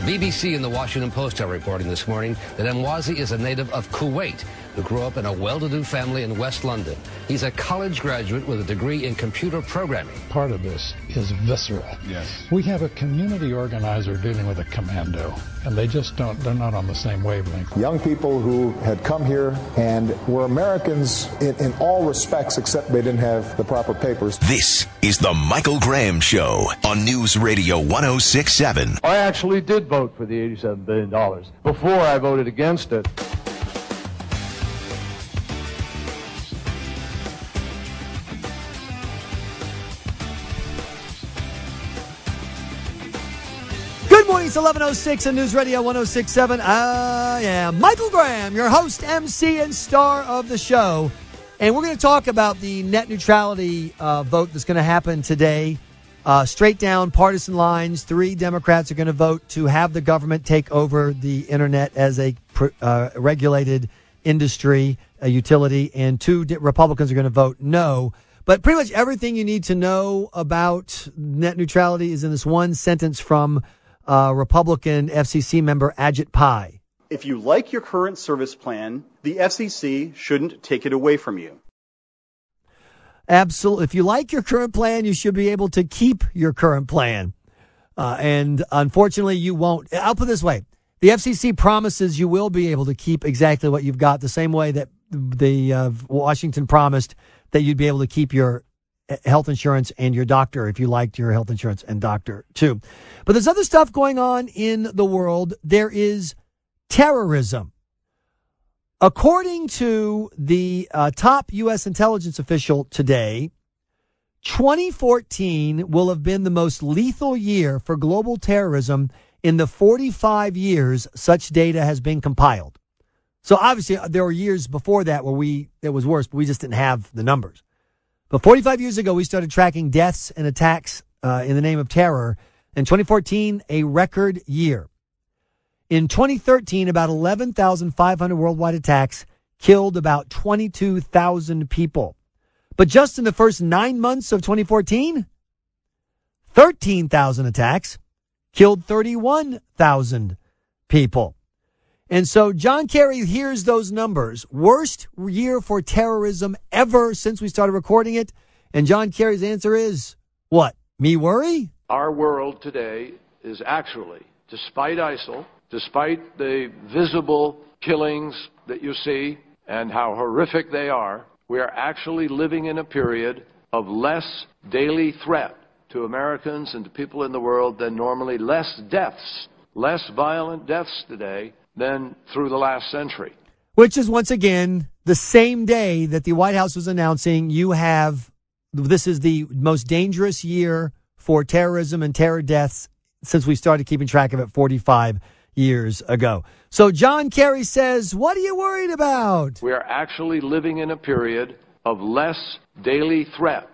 Speaker 1: BBC and the Washington Post are reporting this morning that Emwazi is a native of Kuwait who grew up in a well-to-do family in West London. He's a college graduate with a degree in computer programming.
Speaker 2: Part of this is visceral.
Speaker 14: Yes.
Speaker 2: We have a community organizer dealing with a commando, and they just don't, they're not on the same wavelength.
Speaker 4: Young people who had come here and were Americans in, in all respects, except they didn't have the proper papers.
Speaker 5: This is the Michael Graham Show on News Radio 1067.
Speaker 6: I actually did vote for the $87 billion before I voted against it.
Speaker 7: It's 11.06 on News Radio 106.7. I am Michael Graham, your host, MC, and star of the show. And we're going to talk about the net neutrality uh, vote that's going to happen today. Uh, straight down partisan lines. Three Democrats are going to vote to have the government take over the internet as a uh, regulated industry, a utility, and two Republicans are going to vote no. But pretty much everything you need to know about net neutrality is in this one sentence from uh, Republican FCC member Ajit Pai.
Speaker 15: If you like your current service plan, the FCC shouldn't take it away from you.
Speaker 7: Absolutely. If you like your current plan, you should be able to keep your current plan. Uh, and unfortunately, you won't. I'll put this way the FCC promises you will be able to keep exactly what you've got, the same way that the uh, Washington promised that you'd be able to keep your health insurance and your doctor if you liked your health insurance and doctor too. But there's other stuff going on in the world. There is terrorism. According to the uh, top U.S. intelligence official today, 2014 will have been the most lethal year for global terrorism in the 45 years such data has been compiled. So obviously uh, there were years before that where we it was worse, but we just didn't have the numbers. But 45 years ago, we started tracking deaths and attacks uh, in the name of terror. In 2014, a record year. In 2013, about 11,500 worldwide attacks killed about 22,000 people. But just in the first nine months of 2014, 13,000 attacks killed 31,000 people. And so John Kerry hears those numbers. Worst year for terrorism ever since we started recording it. And John Kerry's answer is what? Me worry?
Speaker 14: Our world today is actually, despite ISIL, despite the visible killings that you see and how horrific they are, we are actually living in a period of less daily threat to Americans and to people in the world than normally, less deaths, less violent deaths today than through the last century.
Speaker 7: Which is once again the same day that the White House was announcing you have this is the most dangerous year for terrorism and terror deaths since we started keeping track of it 45 years ago. So John Kerry says, What are you worried about?
Speaker 14: We are actually living in a period of less daily threat.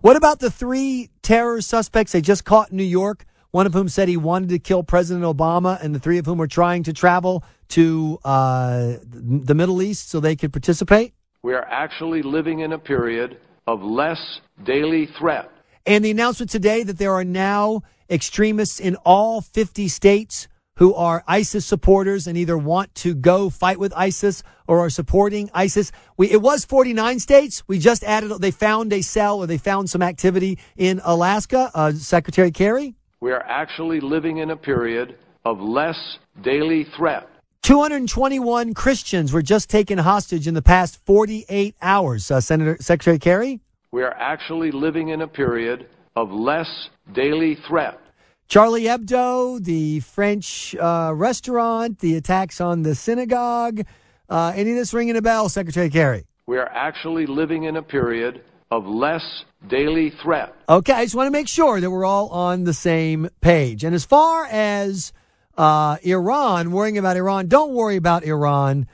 Speaker 7: What about the three terror suspects they just caught in New York? One of whom said he wanted to kill President Obama, and the three of whom were trying to travel to uh, the Middle East so they could participate?
Speaker 14: We are actually living in a period of less daily threat.
Speaker 7: And the announcement today that there are now extremists in all 50 states who are ISIS supporters and either want to go fight with ISIS or are supporting ISIS. We, it was 49 states. We just added, they found a cell or they found some activity in Alaska. Uh, Secretary Kerry?
Speaker 14: We are actually living in a period of less daily threat.
Speaker 7: 221 Christians were just taken hostage in the past 48 hours. Uh, Senator Secretary Kerry?
Speaker 14: We are actually living in a period of less daily threat.
Speaker 7: Charlie Hebdo, the French uh, restaurant, the attacks on the synagogue. Uh, any of this ringing a bell, Secretary Kerry?
Speaker 14: We are actually living in a period of less daily threat.
Speaker 7: Okay, I just want to make sure that we're all on the same page. And as far as uh, Iran, worrying about Iran, don't worry about Iran.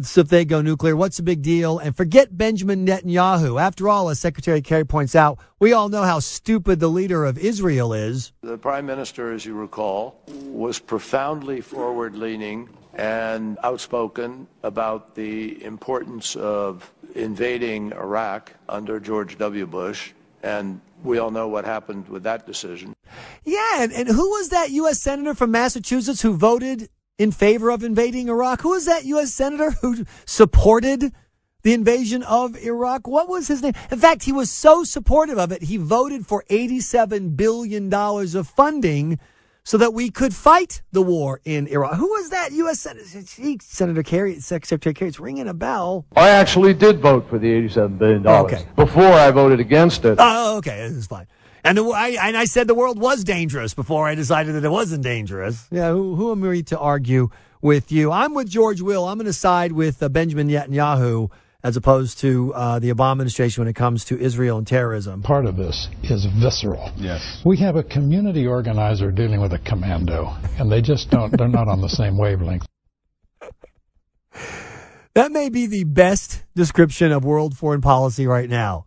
Speaker 7: So if they go nuclear, what's the big deal? And forget Benjamin Netanyahu. After all, as Secretary Kerry points out, we all know how stupid the leader of Israel is.
Speaker 14: The prime minister, as you recall, was profoundly forward leaning and outspoken about the importance of invading Iraq under George W. Bush. And we all know what happened with that decision.
Speaker 7: Yeah, and, and who was that U.S. Senator from Massachusetts who voted in favor of invading Iraq? Who was that U.S. Senator who supported the invasion of Iraq? What was his name? In fact, he was so supportive of it, he voted for $87 billion of funding so that we could fight the war in Iraq. Who was that U.S. Senator? Senator Kerry, Secretary Kerry, it's ringing a bell.
Speaker 6: I actually did vote for the $87 billion. Okay. Before I voted against it.
Speaker 7: Oh, okay. This is fine. And, the, I, and I said the world was dangerous before I decided that it wasn't dangerous. Yeah, who, who am I to argue with you? I'm with George Will. I'm going to side with uh, Benjamin Netanyahu as opposed to uh, the Obama administration when it comes to Israel and terrorism.
Speaker 2: Part of this is visceral.
Speaker 16: Yes.
Speaker 2: We have a community organizer dealing with a commando, and they just don't, they're not on the same wavelength.
Speaker 7: That may be the best description of world foreign policy right now.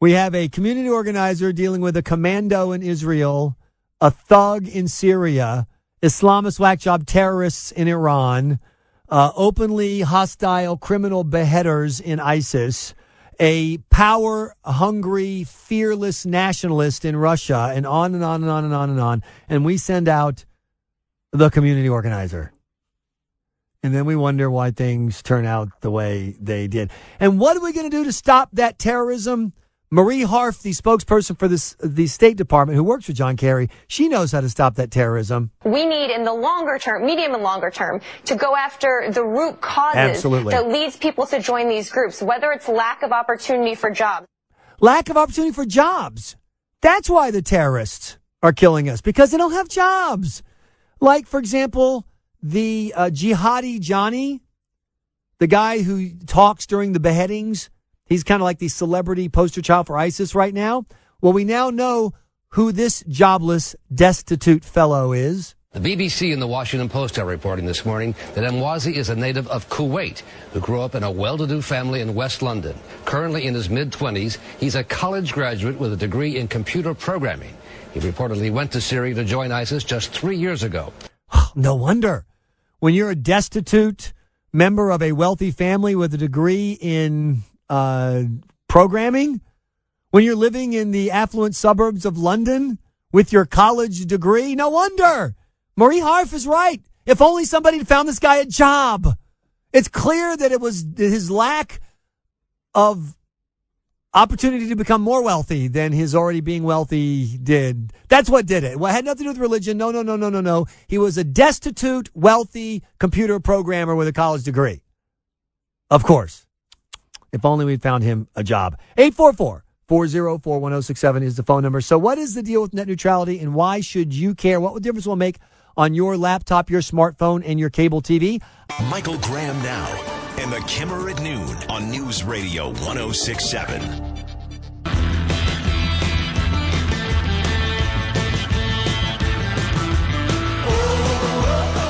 Speaker 7: We have a community organizer dealing with a commando in Israel, a thug in Syria, Islamist whack job terrorists in Iran, uh, openly hostile criminal beheaders in ISIS, a power hungry, fearless nationalist in Russia, and on and on and on and on and on. And we send out the community organizer. And then we wonder why things turn out the way they did. And what are we going to do to stop that terrorism? Marie Harf, the spokesperson for this, the State Department who works with John Kerry, she knows how to stop that terrorism.
Speaker 17: We need, in the longer term, medium and longer term, to go after the root causes
Speaker 7: Absolutely.
Speaker 17: that leads people to join these groups, whether it's lack of opportunity for jobs.
Speaker 7: Lack of opportunity for jobs. That's why the terrorists are killing us, because they don't have jobs. Like, for example, the uh, jihadi Johnny, the guy who talks during the beheadings He's kind of like the celebrity poster child for ISIS right now. Well, we now know who this jobless, destitute fellow is.
Speaker 1: The BBC and the Washington Post are reporting this morning that Emwazi is a native of Kuwait who grew up in a well-to-do family in West London. Currently in his mid-20s, he's a college graduate with a degree in computer programming. He reportedly went to Syria to join ISIS just three years ago.
Speaker 7: no wonder. When you're a destitute member of a wealthy family with a degree in uh, programming, when you're living in the affluent suburbs of London with your college degree, no wonder. Marie Harf is right. If only somebody had found this guy a job. It's clear that it was his lack of opportunity to become more wealthy than his already being wealthy did. That's what did it. Well, it had nothing to do with religion. No, no, no, no, no, no. He was a destitute, wealthy computer programmer with a college degree. Of course. If only we'd found him a job. 844 404 1067 is the phone number. So, what is the deal with net neutrality and why should you care? What difference will it make on your laptop, your smartphone, and your cable TV?
Speaker 5: Michael Graham now and the Kimmer at noon on News Radio 1067.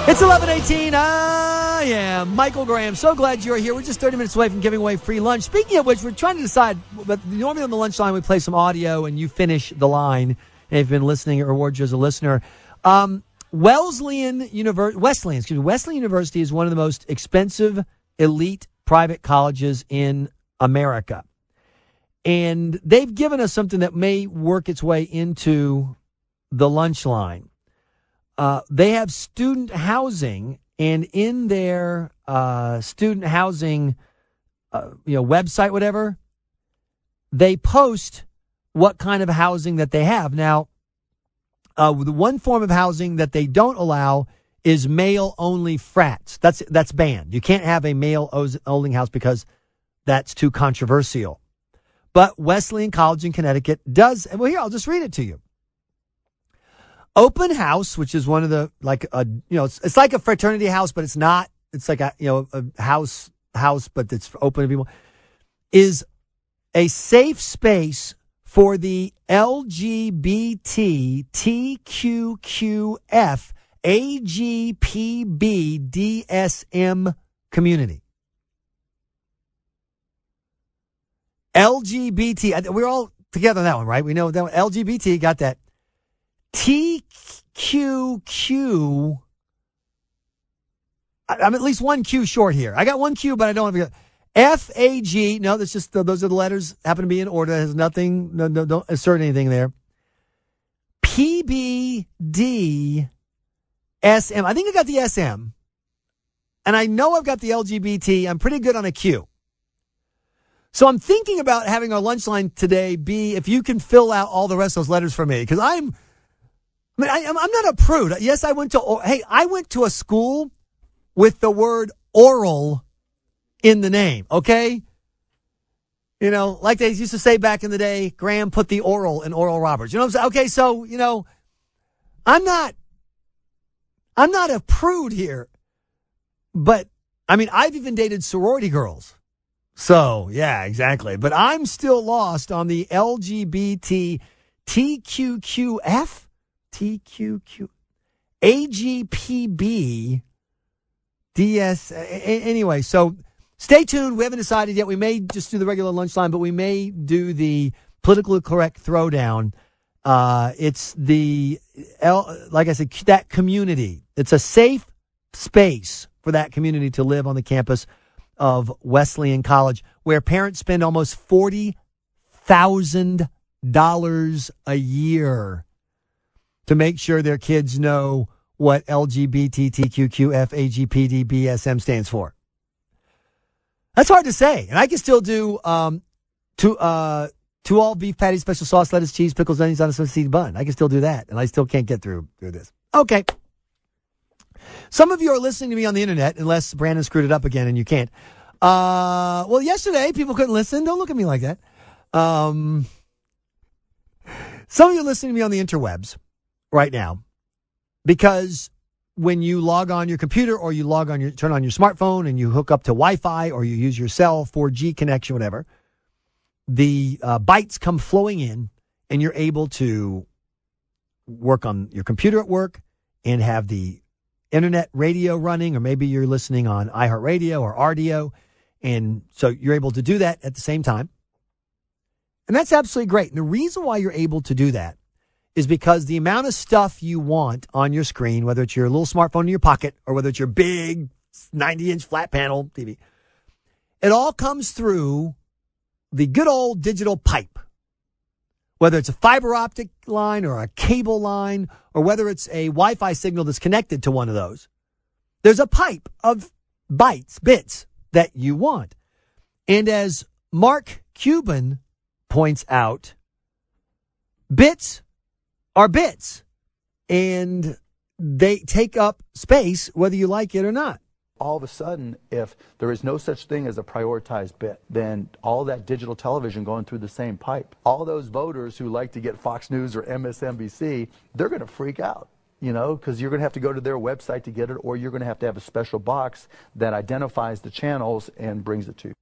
Speaker 7: It's 1118. I am Michael Graham. So glad you're here. We're just 30 minutes away from giving away free lunch. Speaking of which, we're trying to decide, but normally on the lunch line, we play some audio and you finish the line. And if you've been listening, it rewards you as a listener. Um, University, Wesleyan, excuse me, Wesleyan University is one of the most expensive elite private colleges in America. And they've given us something that may work its way into the lunch line. Uh, they have student housing, and in their uh, student housing, uh, you know, website, whatever, they post what kind of housing that they have. Now, uh, the one form of housing that they don't allow is male only frats. That's that's banned. You can't have a male only house because that's too controversial. But Wesleyan College in Connecticut does. Well, here I'll just read it to you. Open House, which is one of the like a you know it's, it's like a fraternity house, but it's not. It's like a you know a house house, but it's open to people. Is a safe space for the LGBT TQQF AGPB DSM community. LGBT, we're all together on that one, right? We know that one. LGBT got that. TQQ. I'm at least one Q short here. I got one Q, but I don't have F A G. No, that's just those are the letters happen to be in order. It has nothing. No, no, don't assert anything there. P B D S M. I think I got the S M, and I know I've got the LGBT. I'm pretty good on a Q. So I'm thinking about having our lunch line today be if you can fill out all the rest of those letters for me because I'm. I mean, I, am not a prude. Yes, I went to. Hey, I went to a school with the word oral in the name. Okay. You know, like they used to say back in the day, Graham put the oral in Oral Roberts. You know what I'm saying? Okay, so, you know, I'm not, I'm not a prude here, but I mean, I've even dated sorority girls. So, yeah, exactly. But I'm still lost on the LGBT TQQF, TQQ, AGPB, DS. Anyway, so Stay tuned. We haven't decided yet. We may just do the regular lunchtime, but we may do the politically correct throwdown. Uh, it's the, like I said, that community. It's a safe space for that community to live on the campus of Wesleyan College, where parents spend almost $40,000 a year to make sure their kids know what LGBTQQFAGPDBSM stands for. That's hard to say. And I can still do um, two uh, two all beef patties, special sauce, lettuce, cheese, pickles, onions on a seed bun. I can still do that, and I still can't get through through this. Okay. Some of you are listening to me on the internet, unless Brandon screwed it up again and you can't. Uh, well, yesterday people couldn't listen. Don't look at me like that. Um, some of you are listening to me on the interwebs right now because when you log on your computer or you log on your turn on your smartphone and you hook up to Wi-Fi or you use your cell 4G connection, whatever, the uh, bytes come flowing in, and you're able to work on your computer at work and have the internet radio running, or maybe you're listening on iHeartRadio or Rdio, and so you're able to do that at the same time. And that's absolutely great. And the reason why you're able to do that is because the amount of stuff you want on your screen, whether it's your little smartphone in your pocket or whether it's your big 90 inch flat panel TV, it all comes through the good old digital pipe. Whether it's a fiber optic line or a cable line or whether it's a Wi Fi signal that's connected to one of those, there's a pipe of bytes, bits that you want. And as Mark Cuban points out bits are bits and they take up space whether you like it or not.
Speaker 16: All of a sudden, if there is no such thing as a prioritized bit, then all that digital television going through the same pipe, all those voters who like to get Fox News or MSNBC, they're going to freak out you know, because you're going to have to go to their website to get it, or you're going to have to have a special box that identifies the channels and brings it to you.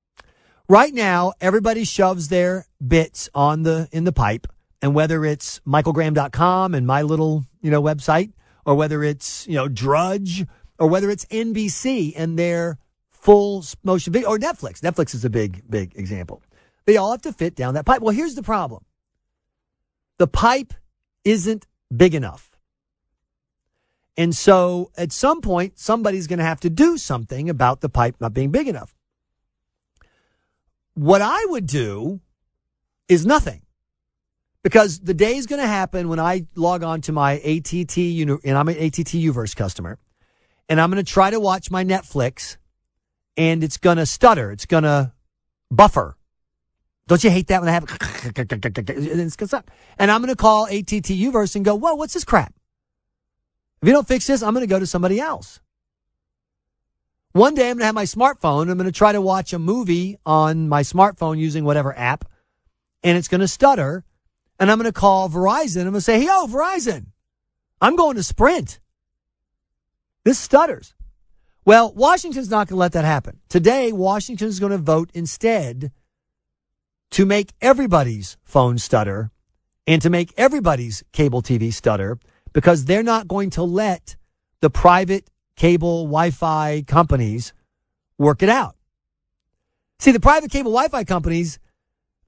Speaker 7: Right now, everybody shoves their bits on the in the pipe, and whether it's michaelgraham.com and my little you know website, or whether it's you know Drudge, or whether it's NBC and their full motion video, or Netflix. Netflix is a big big example. They all have to fit down that pipe. Well, here's the problem: the pipe isn't big enough. And so at some point, somebody's going to have to do something about the pipe not being big enough. What I would do is nothing. Because the day is going to happen when I log on to my ATT, and I'm an ATT Uverse customer, and I'm going to try to watch my Netflix, and it's going to stutter. It's going to buffer. Don't you hate that when I have. And I'm going to call ATT Uverse and go, whoa, what's this crap? If you don't fix this, I'm going to go to somebody else. One day I'm going to have my smartphone. I'm going to try to watch a movie on my smartphone using whatever app, and it's going to stutter. And I'm going to call Verizon. I'm going to say, hey, yo, Verizon, I'm going to Sprint. This stutters. Well, Washington's not going to let that happen. Today, Washington is going to vote instead to make everybody's phone stutter and to make everybody's cable TV stutter because they're not going to let the private cable Wi Fi companies work it out. See, the private cable Wi Fi companies,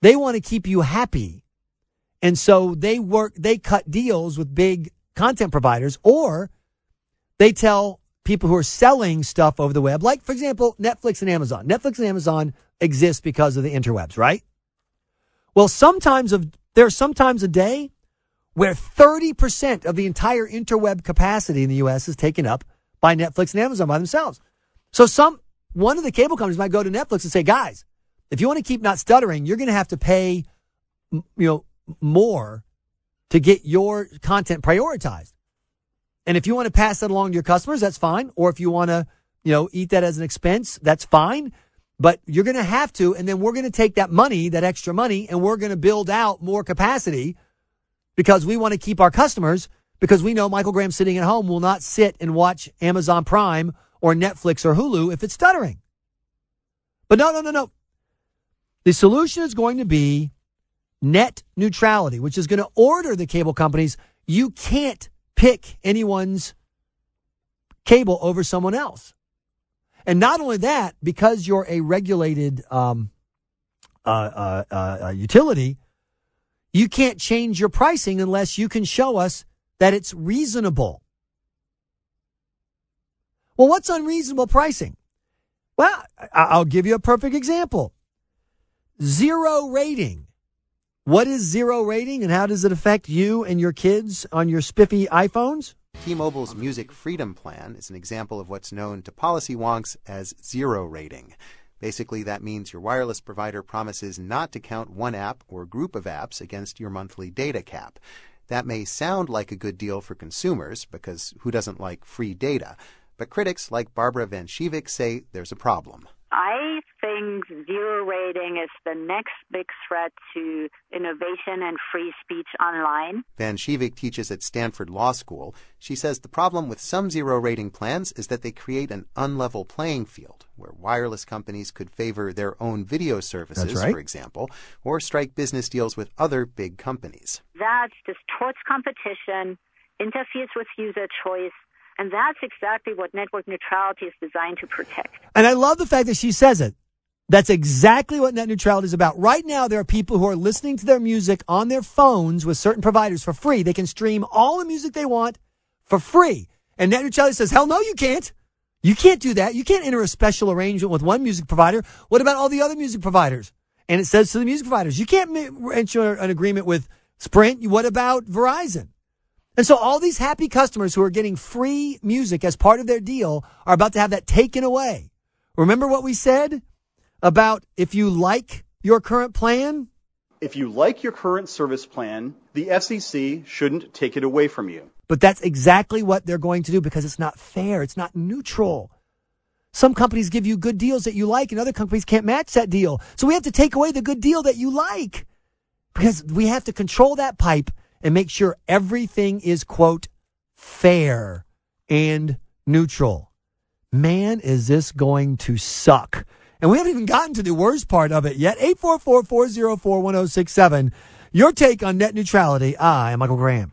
Speaker 7: they want to keep you happy. And so they work, they cut deals with big content providers or they tell people who are selling stuff over the web, like, for example, Netflix and Amazon. Netflix and Amazon exist because of the interwebs, right? Well, sometimes of, are sometimes a day where 30% of the entire interweb capacity in the U.S. is taken up by Netflix and Amazon by themselves. So some, one of the cable companies might go to Netflix and say, guys, if you want to keep not stuttering, you're going to have to pay, you know, more to get your content prioritized. And if you want to pass that along to your customers, that's fine. Or if you want to, you know, eat that as an expense, that's fine. But you're going to have to, and then we're going to take that money, that extra money, and we're going to build out more capacity because we want to keep our customers because we know Michael Graham sitting at home will not sit and watch Amazon Prime or Netflix or Hulu if it's stuttering. But no, no, no, no. The solution is going to be net neutrality, which is going to order the cable companies. You can't pick anyone's cable over someone else. And not only that, because you're a regulated um, uh, uh, uh, utility, you can't change your pricing unless you can show us that it's reasonable. Well, what's unreasonable pricing? Well, I'll give you a perfect example. Zero rating. What is zero rating and how does it affect you and your kids on your spiffy iPhones?
Speaker 18: T-Mobile's Music Freedom Plan is an example of what's known to policy wonks as zero rating. Basically, that means your wireless provider promises not to count one app or group of apps against your monthly data cap. That may sound like a good deal for consumers, because who doesn't like free data? But critics like Barbara Van Schewick say there's a problem.
Speaker 19: I think zero rating is the next big threat to innovation and free speech online.
Speaker 18: Van Schewick teaches at Stanford Law School. She says the problem with some zero rating plans is that they create an unlevel playing field where wireless companies could favor their own video services,
Speaker 7: right.
Speaker 18: for example, or strike business deals with other big companies.
Speaker 19: That distorts competition, interferes with user choice, and that's exactly what network neutrality is designed to protect.
Speaker 7: And I love the fact that she says it. That's exactly what net neutrality is about. Right now, there are people who are listening to their music on their phones with certain providers for free. They can stream all the music they want for free. And net neutrality says, hell no, you can't. You can't do that. You can't enter a special arrangement with one music provider. What about all the other music providers? And it says to the music providers, you can't enter an agreement with Sprint. What about Verizon? And so all these happy customers who are getting free music as part of their deal are about to have that taken away. Remember what we said about if you like your current plan,
Speaker 15: If you like your current service plan, the FCC shouldn't take it away from you.
Speaker 7: But that's exactly what they're going to do because it's not fair. It's not neutral. Some companies give you good deals that you like and other companies can't match that deal. So we have to take away the good deal that you like because we have to control that pipe and make sure everything is quote fair and neutral. Man, is this going to suck. And we haven't even gotten to the worst part of it yet. 844-404-1067. Your take on net neutrality. I am Michael Graham.